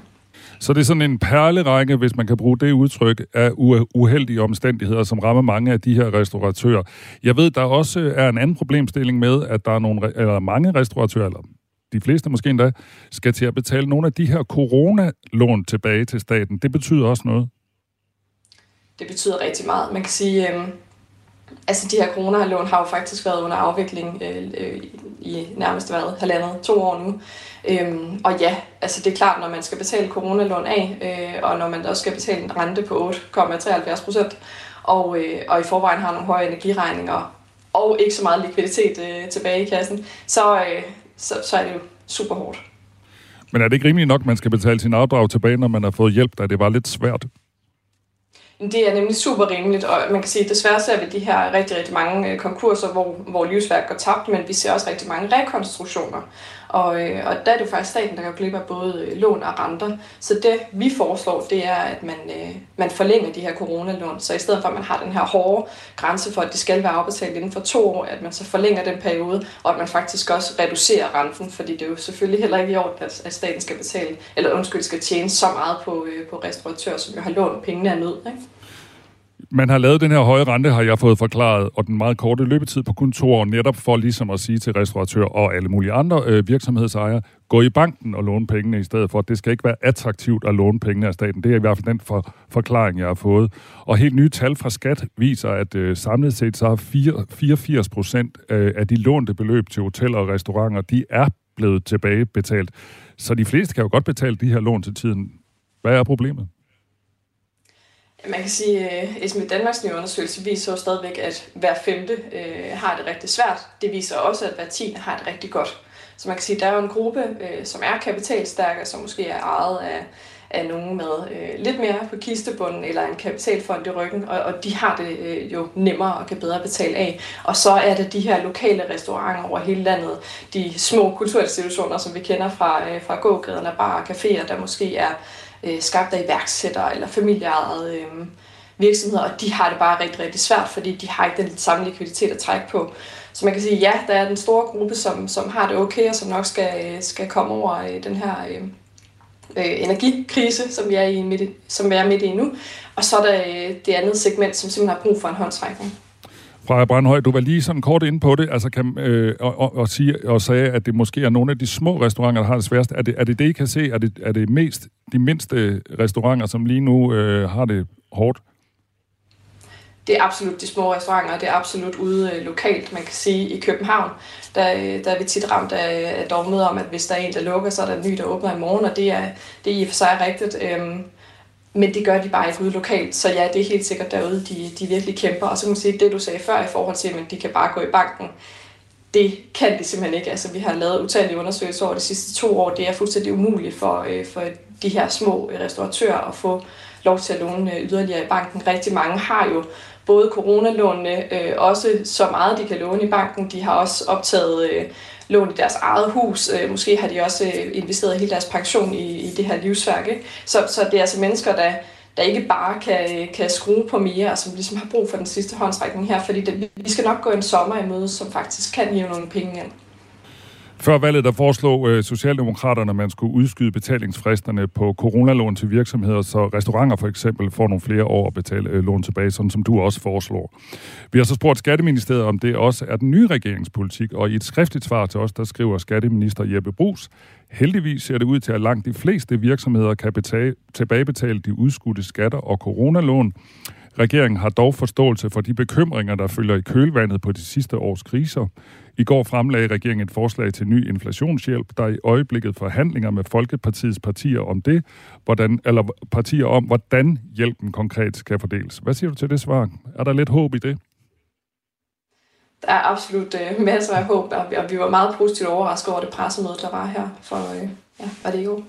Så det er sådan en perlerække, hvis man kan bruge det udtryk, af uheldige omstændigheder, som rammer mange af de her restauratører. Jeg ved, der også er en anden problemstilling med, at der er nogle, eller mange restauratører, eller de fleste måske endda, skal til at betale nogle af de her coronalån tilbage til staten. Det betyder også noget. Det betyder rigtig meget. Man kan sige, øh, altså de her coronalån har jo faktisk været under afvikling øh, øh, i nærmest været halvandet, to år nu. Øhm, og ja, altså det er klart, når man skal betale coronalån af, øh, og når man også skal betale en rente på 8,73 procent, og, øh, og i forvejen har nogle høje energiregninger, og ikke så meget likviditet øh, tilbage i kassen, så, øh, så, så er det jo super hårdt. Men er det ikke rimeligt nok, at man skal betale sin afdrag tilbage, når man har fået hjælp, da det var lidt svært? Det er nemlig super rimeligt, og man kan sige, at desværre ser vi de her rigtig, rigtig mange øh, konkurser, hvor, hvor livsværk går tabt, men vi ser også rigtig mange rekonstruktioner. Og, øh, og der er det faktisk staten, der kan glip af både øh, lån og renter. Så det vi foreslår, det er, at man, øh, man forlænger de her coronalån. Så i stedet for, at man har den her hårde grænse for, at det skal være afbetalt inden for to år, at man så forlænger den periode, og at man faktisk også reducerer renten, fordi det er jo selvfølgelig heller ikke i orden, at, at staten skal betale, eller undskyld, skal tjene så meget på, øh, på restauratører, som jo har lånt pengene af nød. Ikke? Man har lavet den her høje rente, har jeg fået forklaret, og den meget korte løbetid på kun to år, netop for ligesom at sige til restauratører og alle mulige andre øh, virksomhedsejere, gå i banken og låne pengene i stedet for. Det skal ikke være attraktivt at låne pengene af staten. Det er i hvert fald den for, forklaring, jeg har fået. Og helt nye tal fra Skat viser, at øh, samlet set så har 4, 84 procent øh, af de lånte beløb til hoteller og restauranter, de er blevet tilbagebetalt. Så de fleste kan jo godt betale de her lån til tiden. Hvad er problemet? Man kan sige, at øh, Esme Danmarks nye undersøgelse viser jo stadigvæk, at hver femte øh, har det rigtig svært. Det viser også, at hver tiende har det rigtig godt. Så man kan sige, at der er jo en gruppe, øh, som er kapitalstærke, som måske er ejet af, af nogen med øh, lidt mere på kistebunden eller en kapitalfond i ryggen, og, og de har det øh, jo nemmere og kan bedre betale af. Og så er det de her lokale restauranter over hele landet, de små kulturinstitutioner, som vi kender fra, øh, fra gågaderne, barer og caféer, der måske er øh, skabt af iværksættere eller familieejede øh, virksomheder, og de har det bare rigtig, rigtig svært, fordi de har ikke den samme likviditet at trække på. Så man kan sige, ja, der er den store gruppe, som, som har det okay, og som nok skal, skal komme over øh, den her øh, øh, energikrise, som vi, er i midt, som vi er midt i nu. Og så er der øh, det andet segment, som simpelthen har brug for en håndtrækning. Freja Brandhøj, du var lige sådan kort inde på det, altså kan, øh, og, og, og, sige, og sagde, at det måske er nogle af de små restauranter, der har det sværest. Er det er det, det I kan se? Er det, er det mest de mindste restauranter, som lige nu øh, har det hårdt? det er absolut de små restauranter, og det er absolut ude øh, lokalt. Man kan sige, i København, der, øh, der er vi tit ramt af, af dogmet om, at hvis der er en, der lukker, så er der en ny, der åbner i morgen, og det er, det er i og for sig rigtigt. Øhm, men det gør de bare ikke ude lokalt. Så ja, det er helt sikkert derude, de, de virkelig kæmper. Og så kan man sige, det du sagde før i forhold til, at de kan bare gå i banken, det kan de simpelthen ikke. Altså, vi har lavet utallige undersøgelser over de sidste to år. Det er fuldstændig umuligt for, øh, for de her små restauratører at få lov til at låne øh, yderligere i banken. Rigtig mange har jo både coronalånene, øh, også så meget de kan låne i banken. De har også optaget øh, lån i deres eget hus. Øh, måske har de også øh, investeret hele deres pension i, i det her livsværk. Ikke? Så, så det er altså mennesker, der, der ikke bare kan, øh, kan skrue på mere, og som ligesom har brug for den sidste håndtrækning her, fordi det, vi skal nok gå en sommer i møde, som faktisk kan give nogle penge ind. Før valget, der foreslog øh, Socialdemokraterne, at man skulle udskyde betalingsfristerne på coronalån til virksomheder, så restauranter for eksempel får nogle flere år at betale øh, lån tilbage, sådan som du også foreslår. Vi har så spurgt Skatteministeriet, om det også er den nye regeringspolitik, og i et skriftligt svar til os, der skriver Skatteminister Jeppe Brugs, heldigvis ser det ud til, at langt de fleste virksomheder kan betale, tilbagebetale de udskudte skatter og coronalån. Regeringen har dog forståelse for de bekymringer, der følger i kølvandet på de sidste års kriser. I går fremlagde regeringen et forslag til ny inflationshjælp, der er i øjeblikket forhandlinger med Folkepartiets partier om det, hvordan, eller partier om, hvordan hjælpen konkret skal fordeles. Hvad siger du til det svar? Er der lidt håb i det? Der er absolut øh, masser af håb, og vi, og vi var meget positivt overrasket over det pressemøde, der var her for, øh, ja, var det i år.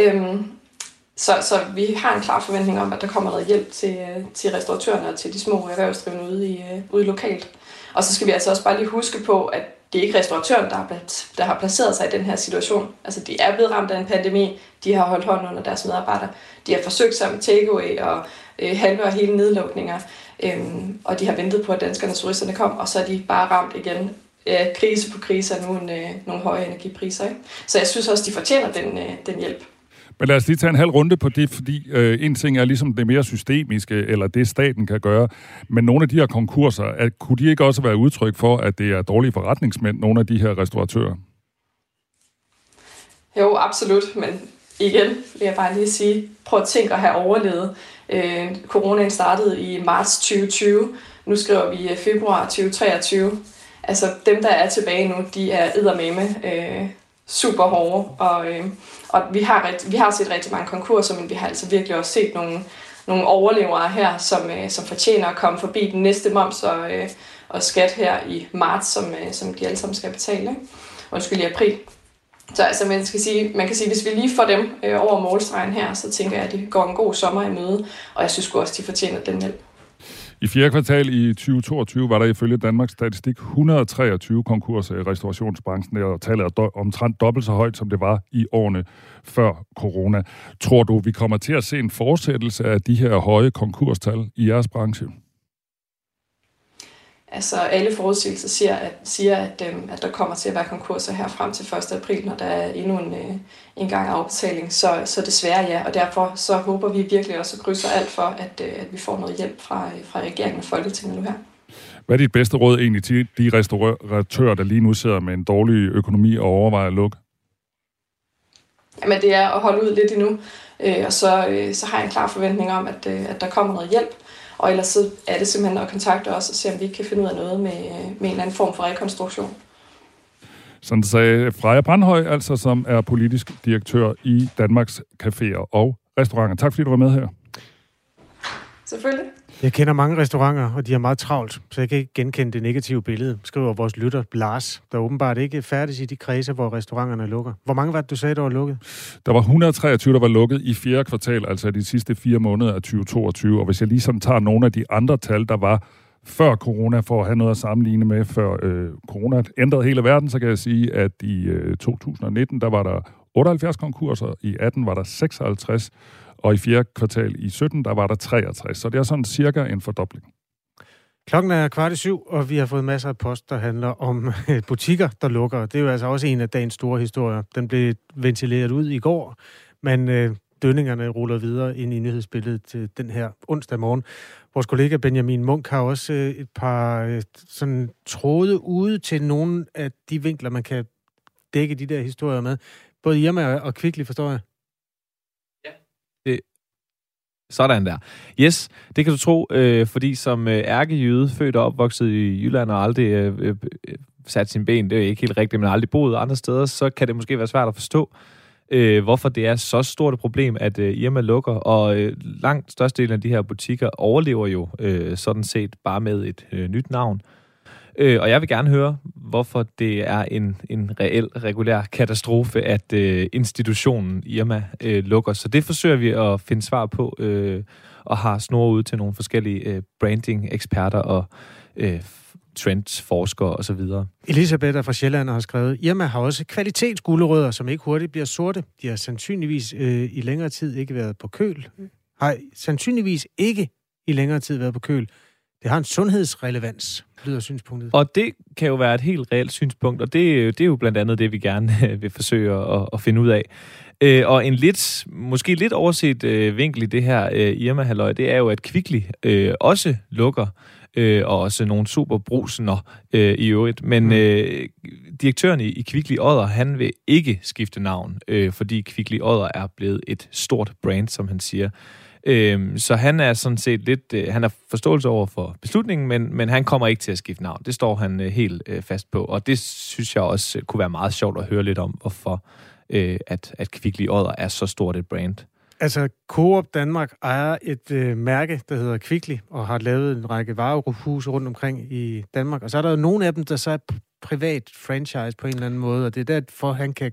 Øhm, så, så vi har en klar forventning om, at der kommer noget hjælp til, øh, til restauratørerne og til de små erhvervsdrivende ude, i, øh, ude lokalt. Og så skal vi altså også bare lige huske på, at det er ikke restauratøren, der har, der har placeret sig i den her situation. Altså, de er blevet ramt af en pandemi, de har holdt hånden under deres medarbejdere, de har forsøgt sig med takeaway og øh, halve og hele nedlukninger, øhm, og de har ventet på, at danskerne og turisterne kom, og så er de bare ramt igen øh, krise på krise og nu en, øh, nogle høje energipriser. Ikke? Så jeg synes også, de fortjener den, øh, den hjælp. Men lad os lige tage en halv runde på det, fordi øh, en ting er ligesom det mere systemiske, eller det staten kan gøre, men nogle af de her konkurser, at, kunne de ikke også være udtryk for, at det er dårlige forretningsmænd, nogle af de her restauratører? Jo, absolut, men igen vil jeg bare lige sige, prøv at tænke at have overlevet. Øh, coronaen startede i marts 2020, nu skriver vi øh, februar 2023. Altså dem, der er tilbage nu, de er eddermame øh, super hårde, og, øh, og vi, har ret, vi har set rigtig mange konkurser, men vi har altså virkelig også set nogle, nogle overlevere her, som, øh, som fortjener at komme forbi den næste moms og, øh, og skat her i marts, som, øh, som de alle sammen skal betale. Ikke? Undskyld, i april. Så altså, man, skal sige, man kan sige, hvis vi lige får dem øh, over målstregen her, så tænker jeg, at de går en god sommer i møde, og jeg synes også, de fortjener den hjælp. I fjerde kvartal i 2022 var der ifølge Danmarks Statistik 123 konkurser i restaurationsbranchen, og tallet er omtrent dobbelt så højt, som det var i årene før corona. Tror du, vi kommer til at se en fortsættelse af de her høje konkurstal i jeres branche? Altså alle forudsigelser siger, at, siger at, øhm, at der kommer til at være konkurser her frem til 1. april, når der er endnu en, øh, en gang afbetaling. Så, så desværre ja, og derfor så håber vi virkelig også at krydse alt for, at, øh, at vi får noget hjælp fra, fra regeringen og Folketinget nu her. Hvad er dit bedste råd egentlig til de restauratører, der lige nu sidder med en dårlig økonomi og overvejer at lukke? Jamen det er at holde ud lidt endnu, øh, og så, øh, så har jeg en klar forventning om, at, øh, at der kommer noget hjælp. Og ellers så er det simpelthen at kontakte os og se, om vi ikke kan finde ud af noget med, øh, med en eller anden form for rekonstruktion. Sådan sagde Freja Brandhøj, altså som er politisk direktør i Danmarks Caféer og Restauranter. Tak fordi du var med her. Selvfølgelig. Jeg kender mange restauranter, og de har meget travlt, så jeg kan ikke genkende det negative billede, skriver vores lytter Lars, der åbenbart ikke færdig i de kredse, hvor restauranterne lukker. Hvor mange var det, du sagde, der var lukket? Der var 123, der var lukket i fjerde kvartal, altså de sidste fire måneder af 2022. Og hvis jeg lige sådan tager nogle af de andre tal, der var før corona, for at have noget at sammenligne med, før øh, corona ændrede hele verden, så kan jeg sige, at i øh, 2019, der var der 78 konkurser, i 18 var der 56, og i fjerde kvartal i 17, der var der 63. Så det er sådan cirka en fordobling. Klokken er kvart i syv, og vi har fået masser af post, der handler om øh, butikker, der lukker. Det er jo altså også en af dagens store historier. Den blev ventileret ud i går, men øh, dønningerne ruller videre ind i nyhedsbilledet til den her onsdag morgen. Vores kollega Benjamin Munk har også øh, et par øh, sådan tråde ude til nogle af de vinkler, man kan dække de der historier med. Både Irma og Kvickly, forstår jeg. Sådan der. Yes, det kan du tro, øh, fordi som øh, ærkejyde, født og opvokset i Jylland og aldrig øh, øh, øh sat sin ben, det er ikke helt rigtigt, men aldrig boet andre steder, så kan det måske være svært at forstå, øh, hvorfor det er så stort et problem, at øh, Irma lukker. Og øh, langt størstedelen af de her butikker overlever jo øh, sådan set bare med et øh, nyt navn. Øh, Øh, og jeg vil gerne høre, hvorfor det er en, en reel, regulær katastrofe, at øh, institutionen Irma øh, lukker. Så det forsøger vi at finde svar på, øh, og har snor ud til nogle forskellige øh, branding-eksperter og øh, trendsforskere osv. Elisabeth er fra Sjælland og har skrevet, Irma har også kvalitetsgulerødder, som ikke hurtigt bliver sorte. De har sandsynligvis øh, i længere tid ikke været på køl. Har sandsynligvis ikke i længere tid været på køl. Det har en sundhedsrelevans, lyder synspunktet. Og det kan jo være et helt reelt synspunkt, og det, det er jo blandt andet det, vi gerne vil forsøge at, at finde ud af. Øh, og en lidt, måske lidt overset øh, vinkel i det her øh, irma halløj det er jo, at Kvickly øh, også lukker, øh, og også nogle superbrusener øh, i øvrigt. Men mm. øh, direktøren i, i Kvickly Odder, han vil ikke skifte navn, øh, fordi Kvickly Odder er blevet et stort brand, som han siger. Øhm, så han er sådan set lidt, øh, han har forståelse over for beslutningen, men, men han kommer ikke til at skifte navn. Det står han øh, helt øh, fast på, og det synes jeg også øh, kunne være meget sjovt at høre lidt om, hvorfor øh, at, at Kvickly Odder er så stort et brand. Altså, Coop Danmark ejer et øh, mærke, der hedder Kvickly, og har lavet en række varehuse rundt omkring i Danmark. Og så er der jo nogle af dem, der så er privat franchise på en eller anden måde, og det er derfor, han kan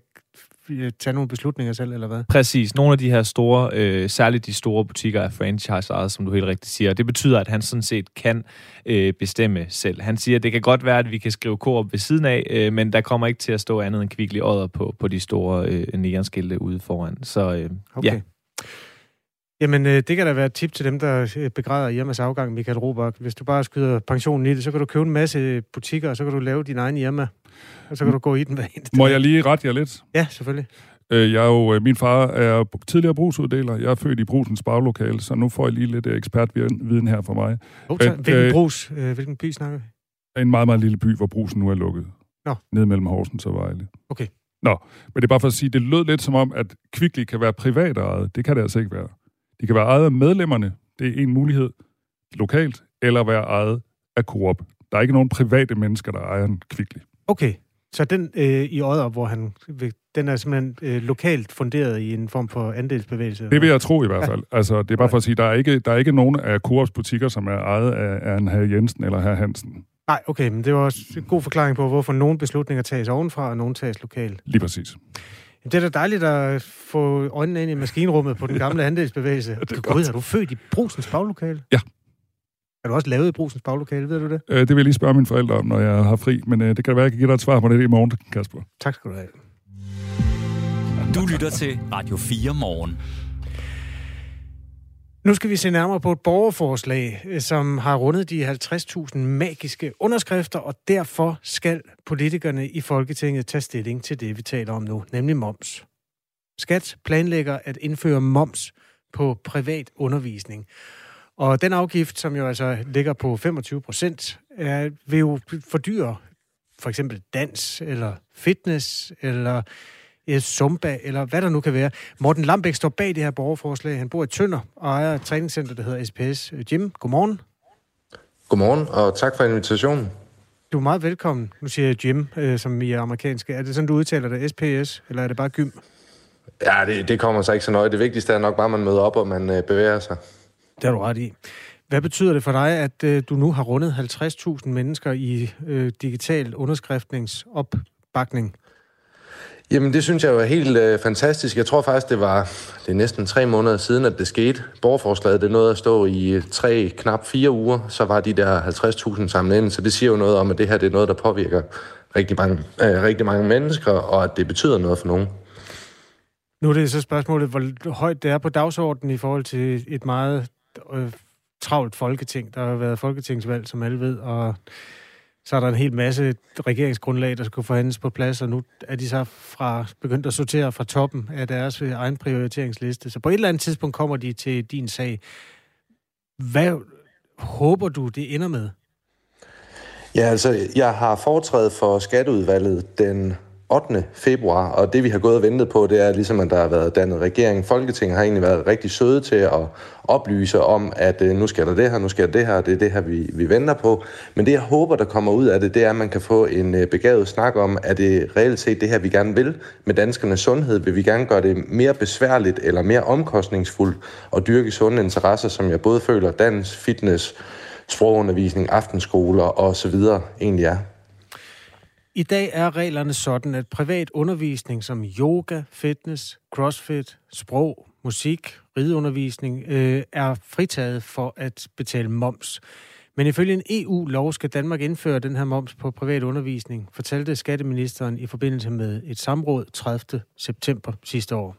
tage nogle beslutninger selv, eller hvad? Præcis. Nogle af de her store, øh, særligt de store butikker er franchise som du helt rigtigt siger. Det betyder, at han sådan set kan øh, bestemme selv. Han siger, at det kan godt være, at vi kan skrive Coop ved siden af, øh, men der kommer ikke til at stå andet end kvicklig odder på, på de store øh, neonskilte ude foran. Så øh, okay. ja. Jamen, øh, det kan da være et tip til dem, der øh, begræder Irmas afgang, Michael Robach. Hvis du bare skyder pensionen i det, så kan du købe en masse butikker, og så kan du lave din egen Irma og så kan du gå i den hver eneste Må jeg lige rette jer lidt? Ja, selvfølgelig. Øh, jeg er jo, øh, min far er tidligere brugsuddeler. Jeg er født i brusens baglokale, så nu får jeg lige lidt øh, ekspertviden her for mig. Oh, hvilken brus? Hvilken by snakker vi? En meget, meget lille by, hvor brusen nu er lukket. Nå. Ned mellem Horsens og Vejle. Okay. Nå, men det er bare for at sige, det lød lidt som om, at Kvickly kan være privat ejet. Det kan det altså ikke være. De kan være ejet af medlemmerne. Det er en mulighed lokalt, eller være ejet af Coop. Der er ikke nogen private mennesker, der ejer en Kvickly. Okay, så den øh, i Odder, hvor han, den er simpelthen øh, lokalt funderet i en form for andelsbevægelse? Det vil jeg tro i hvert fald. Ja. Altså, det er bare for at sige, der er ikke, der er ikke nogen af Coops butikker, som er ejet af, af en herr Jensen eller herr Hansen. Nej, okay, men det var også en god forklaring på, hvorfor nogle beslutninger tages ovenfra, og nogle tages lokalt. Lige præcis. Jamen, det er da dejligt at få øjnene ind i maskinrummet på den gamle andelsbevægelse. ja, Gud, er du født i Brusens baglokale? Ja. Er du også lavet i brusens baglokale, ved du det? Øh, det vil jeg lige spørge mine forældre om, når jeg har fri, men øh, det kan være, at jeg kan give dig et svar på det i morgen, Kasper. Tak skal du have. Du lytter til Radio 4 morgen. Nu skal vi se nærmere på et borgerforslag, øh, som har rundet de 50.000 magiske underskrifter, og derfor skal politikerne i Folketinget tage stilling til det, vi taler om nu, nemlig moms. Skat planlægger at indføre moms på privat undervisning. Og den afgift, som jo altså ligger på 25 procent, vil jo fordyre for eksempel dans, eller fitness, eller Zumba, eller hvad der nu kan være. Morten Lambæk står bag det her borgerforslag. Han bor i Tønder og ejer et træningscenter, der hedder SPS Gym. Godmorgen. Godmorgen, og tak for invitationen. Du er meget velkommen. Nu siger jeg gym, øh, som i er amerikanske. Er det sådan, du udtaler det? SPS, eller er det bare gym? Ja, det, det kommer sig ikke så nøje. Det vigtigste er nok bare, at man møder op, og man øh, bevæger sig. Det har du ret i. Hvad betyder det for dig, at øh, du nu har rundet 50.000 mennesker i øh, digital underskriftningsopbakning? Jamen, det synes jeg var helt øh, fantastisk. Jeg tror faktisk, det var det er næsten tre måneder siden, at det skete. Borgerforslaget, det nåede at stå i øh, tre, knap fire uger, så var de der 50.000 samlet ind. Så det siger jo noget om, at det her det er noget, der påvirker rigtig mange, øh, rigtig mange mennesker, og at det betyder noget for nogen. Nu er det så spørgsmålet, hvor højt det er på dagsordenen i forhold til et meget øh, travlt folketing. Der har været folketingsvalg, som alle ved, og så er der en hel masse regeringsgrundlag, der skulle forhandles på plads, og nu er de så fra, begyndt at sortere fra toppen af deres øh, egen prioriteringsliste. Så på et eller andet tidspunkt kommer de til din sag. Hvad håber du, det ender med? Ja, altså, jeg har foretrædet for skatteudvalget den 8. februar, og det vi har gået og ventet på, det er ligesom, at der har været dannet regering. Folketinget har egentlig været rigtig søde til at oplyse om, at øh, nu skal der det her, nu skal der det her, det er det her, vi, vi venter på. Men det, jeg håber, der kommer ud af det, det er, at man kan få en øh, begavet snak om, at det reelt set det her, vi gerne vil med danskernes sundhed. Vil vi gerne gøre det mere besværligt eller mere omkostningsfuldt at dyrke sunde interesser, som jeg både føler dans, fitness, sprogundervisning, aftenskoler og så videre egentlig er. I dag er reglerne sådan, at privat undervisning som yoga, fitness, crossfit, sprog, musik, rideundervisning øh, er fritaget for at betale moms. Men ifølge en EU-lov skal Danmark indføre den her moms på privat undervisning, fortalte skatteministeren i forbindelse med et samråd 30. september sidste år.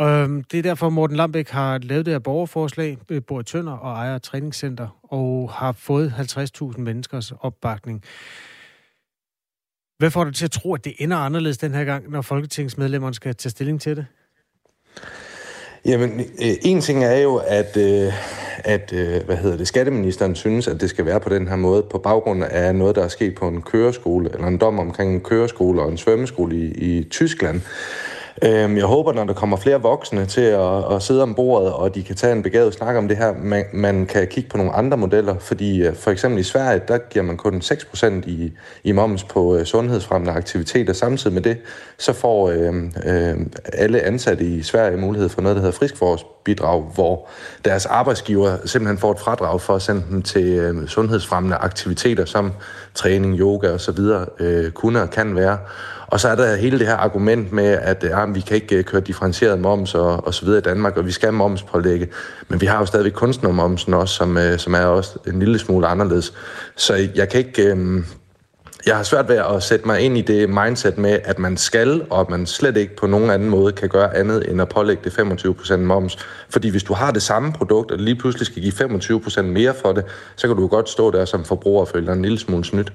Øhm, det er derfor, Morten Lambæk har lavet det her borgerforslag, øh, bor i Tønder og ejer et træningscenter, og har fået 50.000 menneskers opbakning. Hvad får du til at tro, at det ender anderledes den her gang, når folketingsmedlemmerne skal tage stilling til det? Jamen, øh, en ting er jo, at, øh, at øh, hvad hedder det, skatteministeren synes, at det skal være på den her måde, på baggrund af noget, der er sket på en køreskole, eller en dom omkring en køreskole og en svømmeskole i, i Tyskland. Øhm, jeg håber, når der kommer flere voksne til at, at sidde om bordet, og de kan tage en begavet snak om det her, man, man kan kigge på nogle andre modeller, fordi øh, for eksempel i Sverige, der giver man kun 6% i, i moms på øh, sundhedsfremmende aktiviteter. Samtidig med det, så får øh, øh, alle ansatte i Sverige mulighed for noget, der hedder friskforsbidrag, hvor deres arbejdsgiver simpelthen får et fradrag for at sende dem til øh, sundhedsfremmende aktiviteter, som træning, yoga osv. Øh, kunne og kan være. Og så er der hele det her argument med, at øh, ah, ja, vi kan ikke øh, køre differentieret moms og, og så videre i Danmark, og vi skal moms pålægge. Men vi har jo stadigvæk kunstnermomsen også, som, øh, som er også en lille smule anderledes. Så jeg kan ikke... Øh, jeg har svært ved at sætte mig ind i det mindset med, at man skal, og at man slet ikke på nogen anden måde kan gøre andet end at pålægge det 25% moms. Fordi hvis du har det samme produkt, og lige pludselig skal give 25% mere for det, så kan du godt stå der som forbruger og føle dig en lille smule snydt.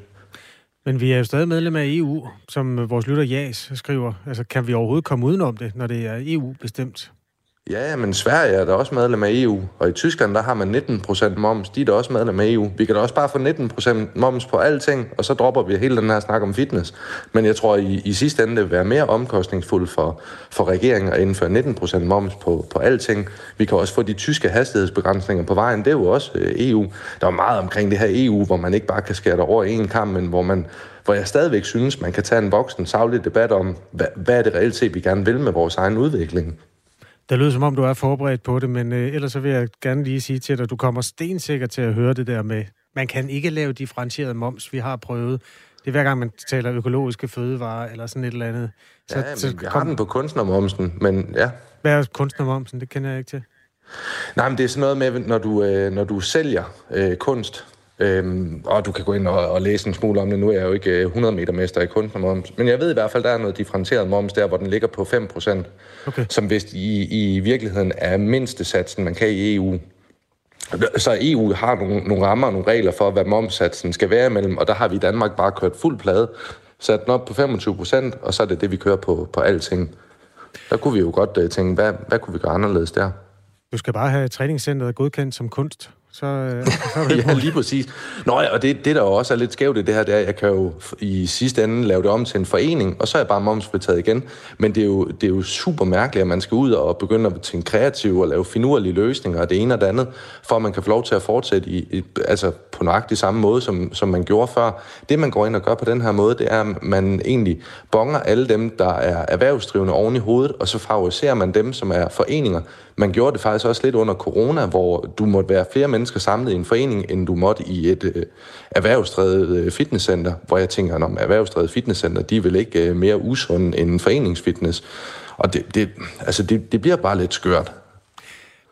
Men vi er jo stadig medlem af EU, som vores lytter Jas skriver. Altså, kan vi overhovedet komme udenom det, når det er EU-bestemt? Ja, men Sverige er da også medlem af EU, og i Tyskland der har man 19% moms, de er da også medlem af EU. Vi kan da også bare få 19% moms på alting, og så dropper vi hele den her snak om fitness. Men jeg tror, i, i sidste ende det vil være mere omkostningsfuldt for, for regeringen at indføre 19% moms på, på alting. Vi kan også få de tyske hastighedsbegrænsninger på vejen, det er jo også øh, EU. Der er meget omkring det her EU, hvor man ikke bare kan skære det over en kamp, men hvor man hvor jeg stadigvæk synes, man kan tage en voksen, savlig debat om, hvad, hvad er det reelt set, vi gerne vil med vores egen udvikling. Det lyder som om, du er forberedt på det, men øh, ellers så vil jeg gerne lige sige til dig, at du kommer stensikker til at høre det der med, man kan ikke lave differentieret moms, vi har prøvet. Det er hver gang, man taler økologiske fødevarer eller sådan et eller andet. Så, ja, så, jeg kom... har den på kunstnermomsen, men ja. Hvad er kunstnermomsen? Det kender jeg ikke til. Nej, men det er sådan noget med, når du, øh, når du sælger øh, kunst, Øhm, og du kan gå ind og, og læse en smule om det. Nu er jeg jo ikke 100 øh, meter mester i kunstnermoms, men jeg ved i hvert fald, der er noget differentieret moms der, hvor den ligger på 5%, okay. som vist i, i virkeligheden er mindste satsen, man kan i EU. Så EU har nogle, nogle rammer og nogle regler for, hvad momsatsen skal være imellem, og der har vi i Danmark bare kørt fuld plade, sat den op på 25 procent, og så er det det, vi kører på, på alting. Der kunne vi jo godt uh, tænke, hvad, hvad kunne vi gøre anderledes der? Du skal bare have træningscenteret godkendt som kunst så, øh, så er det Ja, lige præcis. Nå ja, og det, det der også er lidt skævt i det her, det er, at jeg kan jo i sidste ende lave det om til en forening, og så er jeg bare momsfritaget igen. Men det er, jo, det er jo super mærkeligt, at man skal ud og begynde at tænke kreativ og lave finurlige løsninger og det ene og det andet, for at man kan få lov til at fortsætte i, i, altså på nøjagtig samme måde, som, som man gjorde før. Det, man går ind og gør på den her måde, det er, at man egentlig bonger alle dem, der er erhvervsdrivende oven i hovedet, og så favoriserer man dem, som er foreninger, man gjorde det faktisk også lidt under corona, hvor du måtte være flere mennesker samlet i en forening, end du måtte i et øh, erhvervsdrevet øh, fitnesscenter, hvor jeg tænker, om erhvervsdrevet fitnesscenter, de er vel ikke øh, mere usunde end foreningsfitness. Og det, det, altså det, det bliver bare lidt skørt.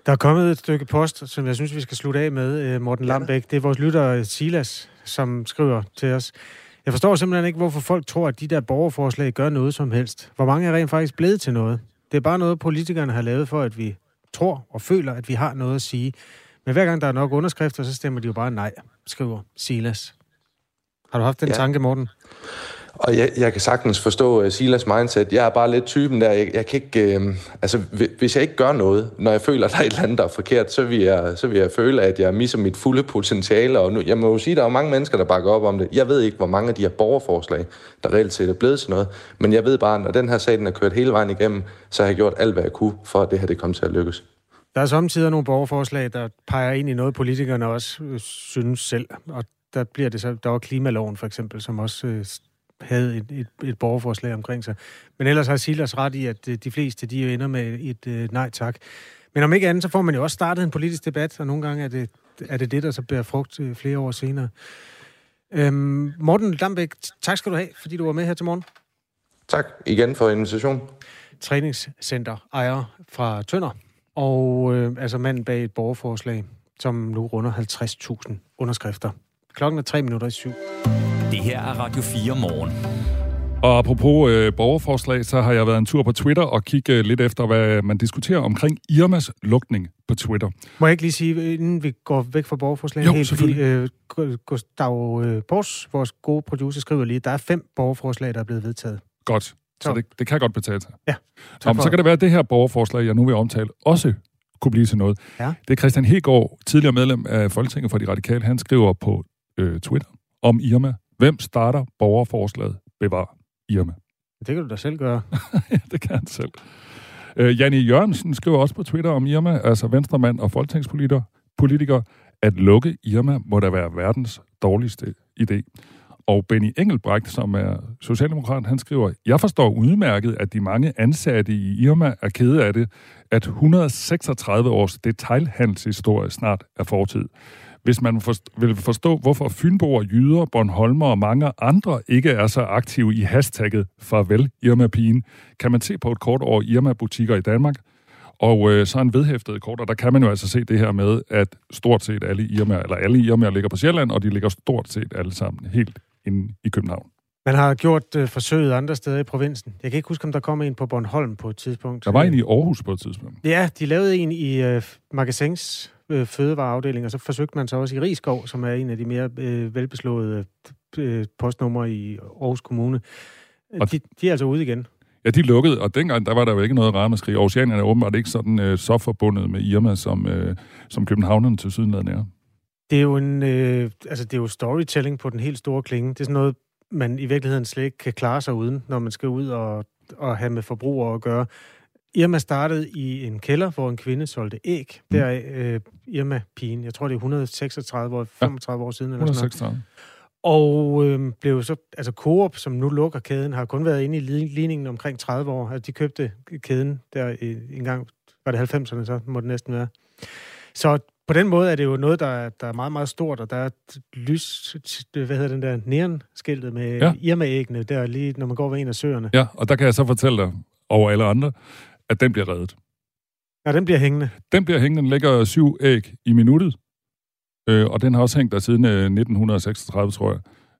Der er kommet et stykke post, som jeg synes, vi skal slutte af med, øh, Morten Lambæk. Det er vores lytter Silas, som skriver til os. Jeg forstår simpelthen ikke, hvorfor folk tror, at de der borgerforslag gør noget som helst. Hvor mange er rent faktisk blevet til noget? Det er bare noget, politikerne har lavet for, at vi tror og føler, at vi har noget at sige. Men hver gang der er nok underskrifter, så stemmer de jo bare nej, skriver Silas. Har du haft den ja. tanke, Morten? Og jeg, jeg kan sagtens forstå uh, Silas mindset. Jeg er bare lidt typen der, jeg, jeg kan ikke... Uh, altså, hvis jeg ikke gør noget, når jeg føler, at der er et eller andet, der er forkert, så vil jeg, så vil jeg føle, at jeg misser mit fulde potentiale. Og nu, jeg må jo sige, at der er mange mennesker, der bakker op om det. Jeg ved ikke, hvor mange af de her borgerforslag, der reelt set er blevet til noget. Men jeg ved bare, at når den her sag den er kørt hele vejen igennem, så har jeg gjort alt, hvad jeg kunne, for at det her det kom til at lykkes. Der er samtidig nogle borgerforslag, der peger ind i noget, politikerne også øh, synes selv. Og der bliver det så, der var klimaloven for eksempel, som også øh, havde et, et, et borgerforslag omkring sig. Men ellers har Silas ret i, at øh, de fleste de jo ender med et øh, nej tak. Men om ikke andet, så får man jo også startet en politisk debat, og nogle gange er det er det, det der så bærer frugt øh, flere år senere. Øhm, Morten Lambæk, tak skal du have, fordi du var med her til morgen. Tak igen for invitationen. Træningscenter ejer fra Tønder, og øh, altså manden bag et borgerforslag, som nu runder 50.000 underskrifter. Klokken er tre minutter i syv. Det her er Radio 4 morgen. Og apropos øh, borgerforslag, så har jeg været en tur på Twitter og kigget lidt efter, hvad man diskuterer omkring Irmas lukning på Twitter. Må jeg ikke lige sige, inden vi går væk fra borgerforslaget, jo, helt, fordi øh, Gustav øh, Bors, vores gode producer, skriver lige, at der er fem borgerforslag, der er blevet vedtaget. Godt. Så, så det, det kan godt betale sig. Ja. Om, så kan det være, at det her borgerforslag, jeg nu vil omtale, også kunne blive til noget. Ja. Det er Christian Hegård, tidligere medlem af Folketinget for de Radikale, han skriver på øh, Twitter om Irma. Hvem starter borgerforslaget? Bevar Irma. Det kan du da selv gøre. ja, det kan han selv. Øh, Janne Jørgensen skriver også på Twitter om Irma, altså venstremand og folketingspolitiker, politiker, at lukke Irma må da være verdens dårligste idé. Og Benny Engelbrecht, som er socialdemokrat, han skriver, jeg forstår udmærket, at de mange ansatte i Irma er kede af det, at 136 års detailhandelshistorie snart er fortid. Hvis man vil forstå, hvorfor Fynboer, Jyder, Bornholmer og mange andre ikke er så aktive i hashtagget Farvel Irma Pigen, kan man se på et kort over Irma-butikker i Danmark, og øh, så en vedhæftet kort, og der kan man jo altså se det her med, at stort set alle Irma, eller alle Irma ligger på Sjælland, og de ligger stort set alle sammen helt inde i København. Man har gjort øh, forsøget andre steder i provinsen. Jeg kan ikke huske, om der kom en på Bornholm på et tidspunkt. Der var en i Aarhus på et tidspunkt. Ja, de lavede en i øh, Magasins øh, fødevareafdeling, og så forsøgte man så også i Rigskov, som er en af de mere øh, velbeslåede øh, postnumre i Aarhus Kommune. Og de, de er altså ude igen. Ja, de lukkede, og dengang der var der jo ikke noget ramaskrig. Oceanerne er åbenbart ikke sådan øh, så forbundet med Irma, som, øh, som Københavnerne til sydenlandet er. Det er jo en, øh, altså det er jo storytelling på den helt store klinge. Det er sådan noget, man i virkeligheden slet ikke kan klare sig uden, når man skal ud og, og have med forbrugere at gøre. Irma startede i en kælder, hvor en kvinde solgte æg. Mm. Der er øh, Irma-pigen. Jeg tror, det er 136 år, 35 ja. år siden. Eller 136. Sådan noget. Og øh, blev så, altså Coop, som nu lukker kæden, har kun været inde i ligningen omkring 30 år. Altså, de købte kæden der en gang, var det 90'erne, så må det næsten være. Så på den måde er det jo noget, der er, der er meget, meget stort, og der er et lys, hvad hedder den der, neon-skiltet med ja. Irma-æggene, der lige, når man går ved en af søerne. Ja, og der kan jeg så fortælle dig, over alle andre, at den bliver reddet. Ja, den bliver hængende. Den bliver hængende. Den lægger syv æg i minuttet. Øh, og den har også hængt der siden øh, 1936, tror jeg.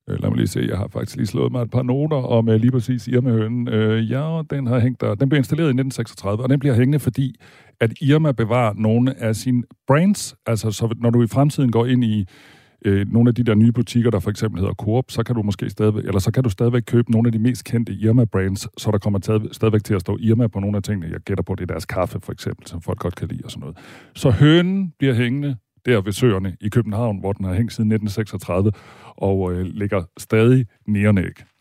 Øh, lad mig lige se, jeg har faktisk lige slået mig et par noter om øh, lige præcis Irma-hønen. Øh, ja, den har hængt der. Den blev installeret i 1936, og den bliver hængende, fordi at Irma bevarer nogle af sine brands. Altså, så når du i fremtiden går ind i øh, nogle af de der nye butikker, der for eksempel hedder Coop, så kan du måske stadigvæk, eller så kan du stadigvæk købe nogle af de mest kendte Irma-brands, så der kommer stadigvæk til at stå Irma på nogle af tingene. Jeg gætter på, det er deres kaffe, for eksempel, som folk godt kan lide og sådan noget. Så hønen bliver hængende der ved søerne i København, hvor den har hængt siden 1936, og øh, ligger stadig nærenæg.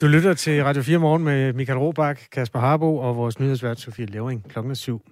Du lytter til Radio 4 Morgen med Michael Robach, Kasper Harbo og vores nyhedsvært Sofie Levering klokken 7.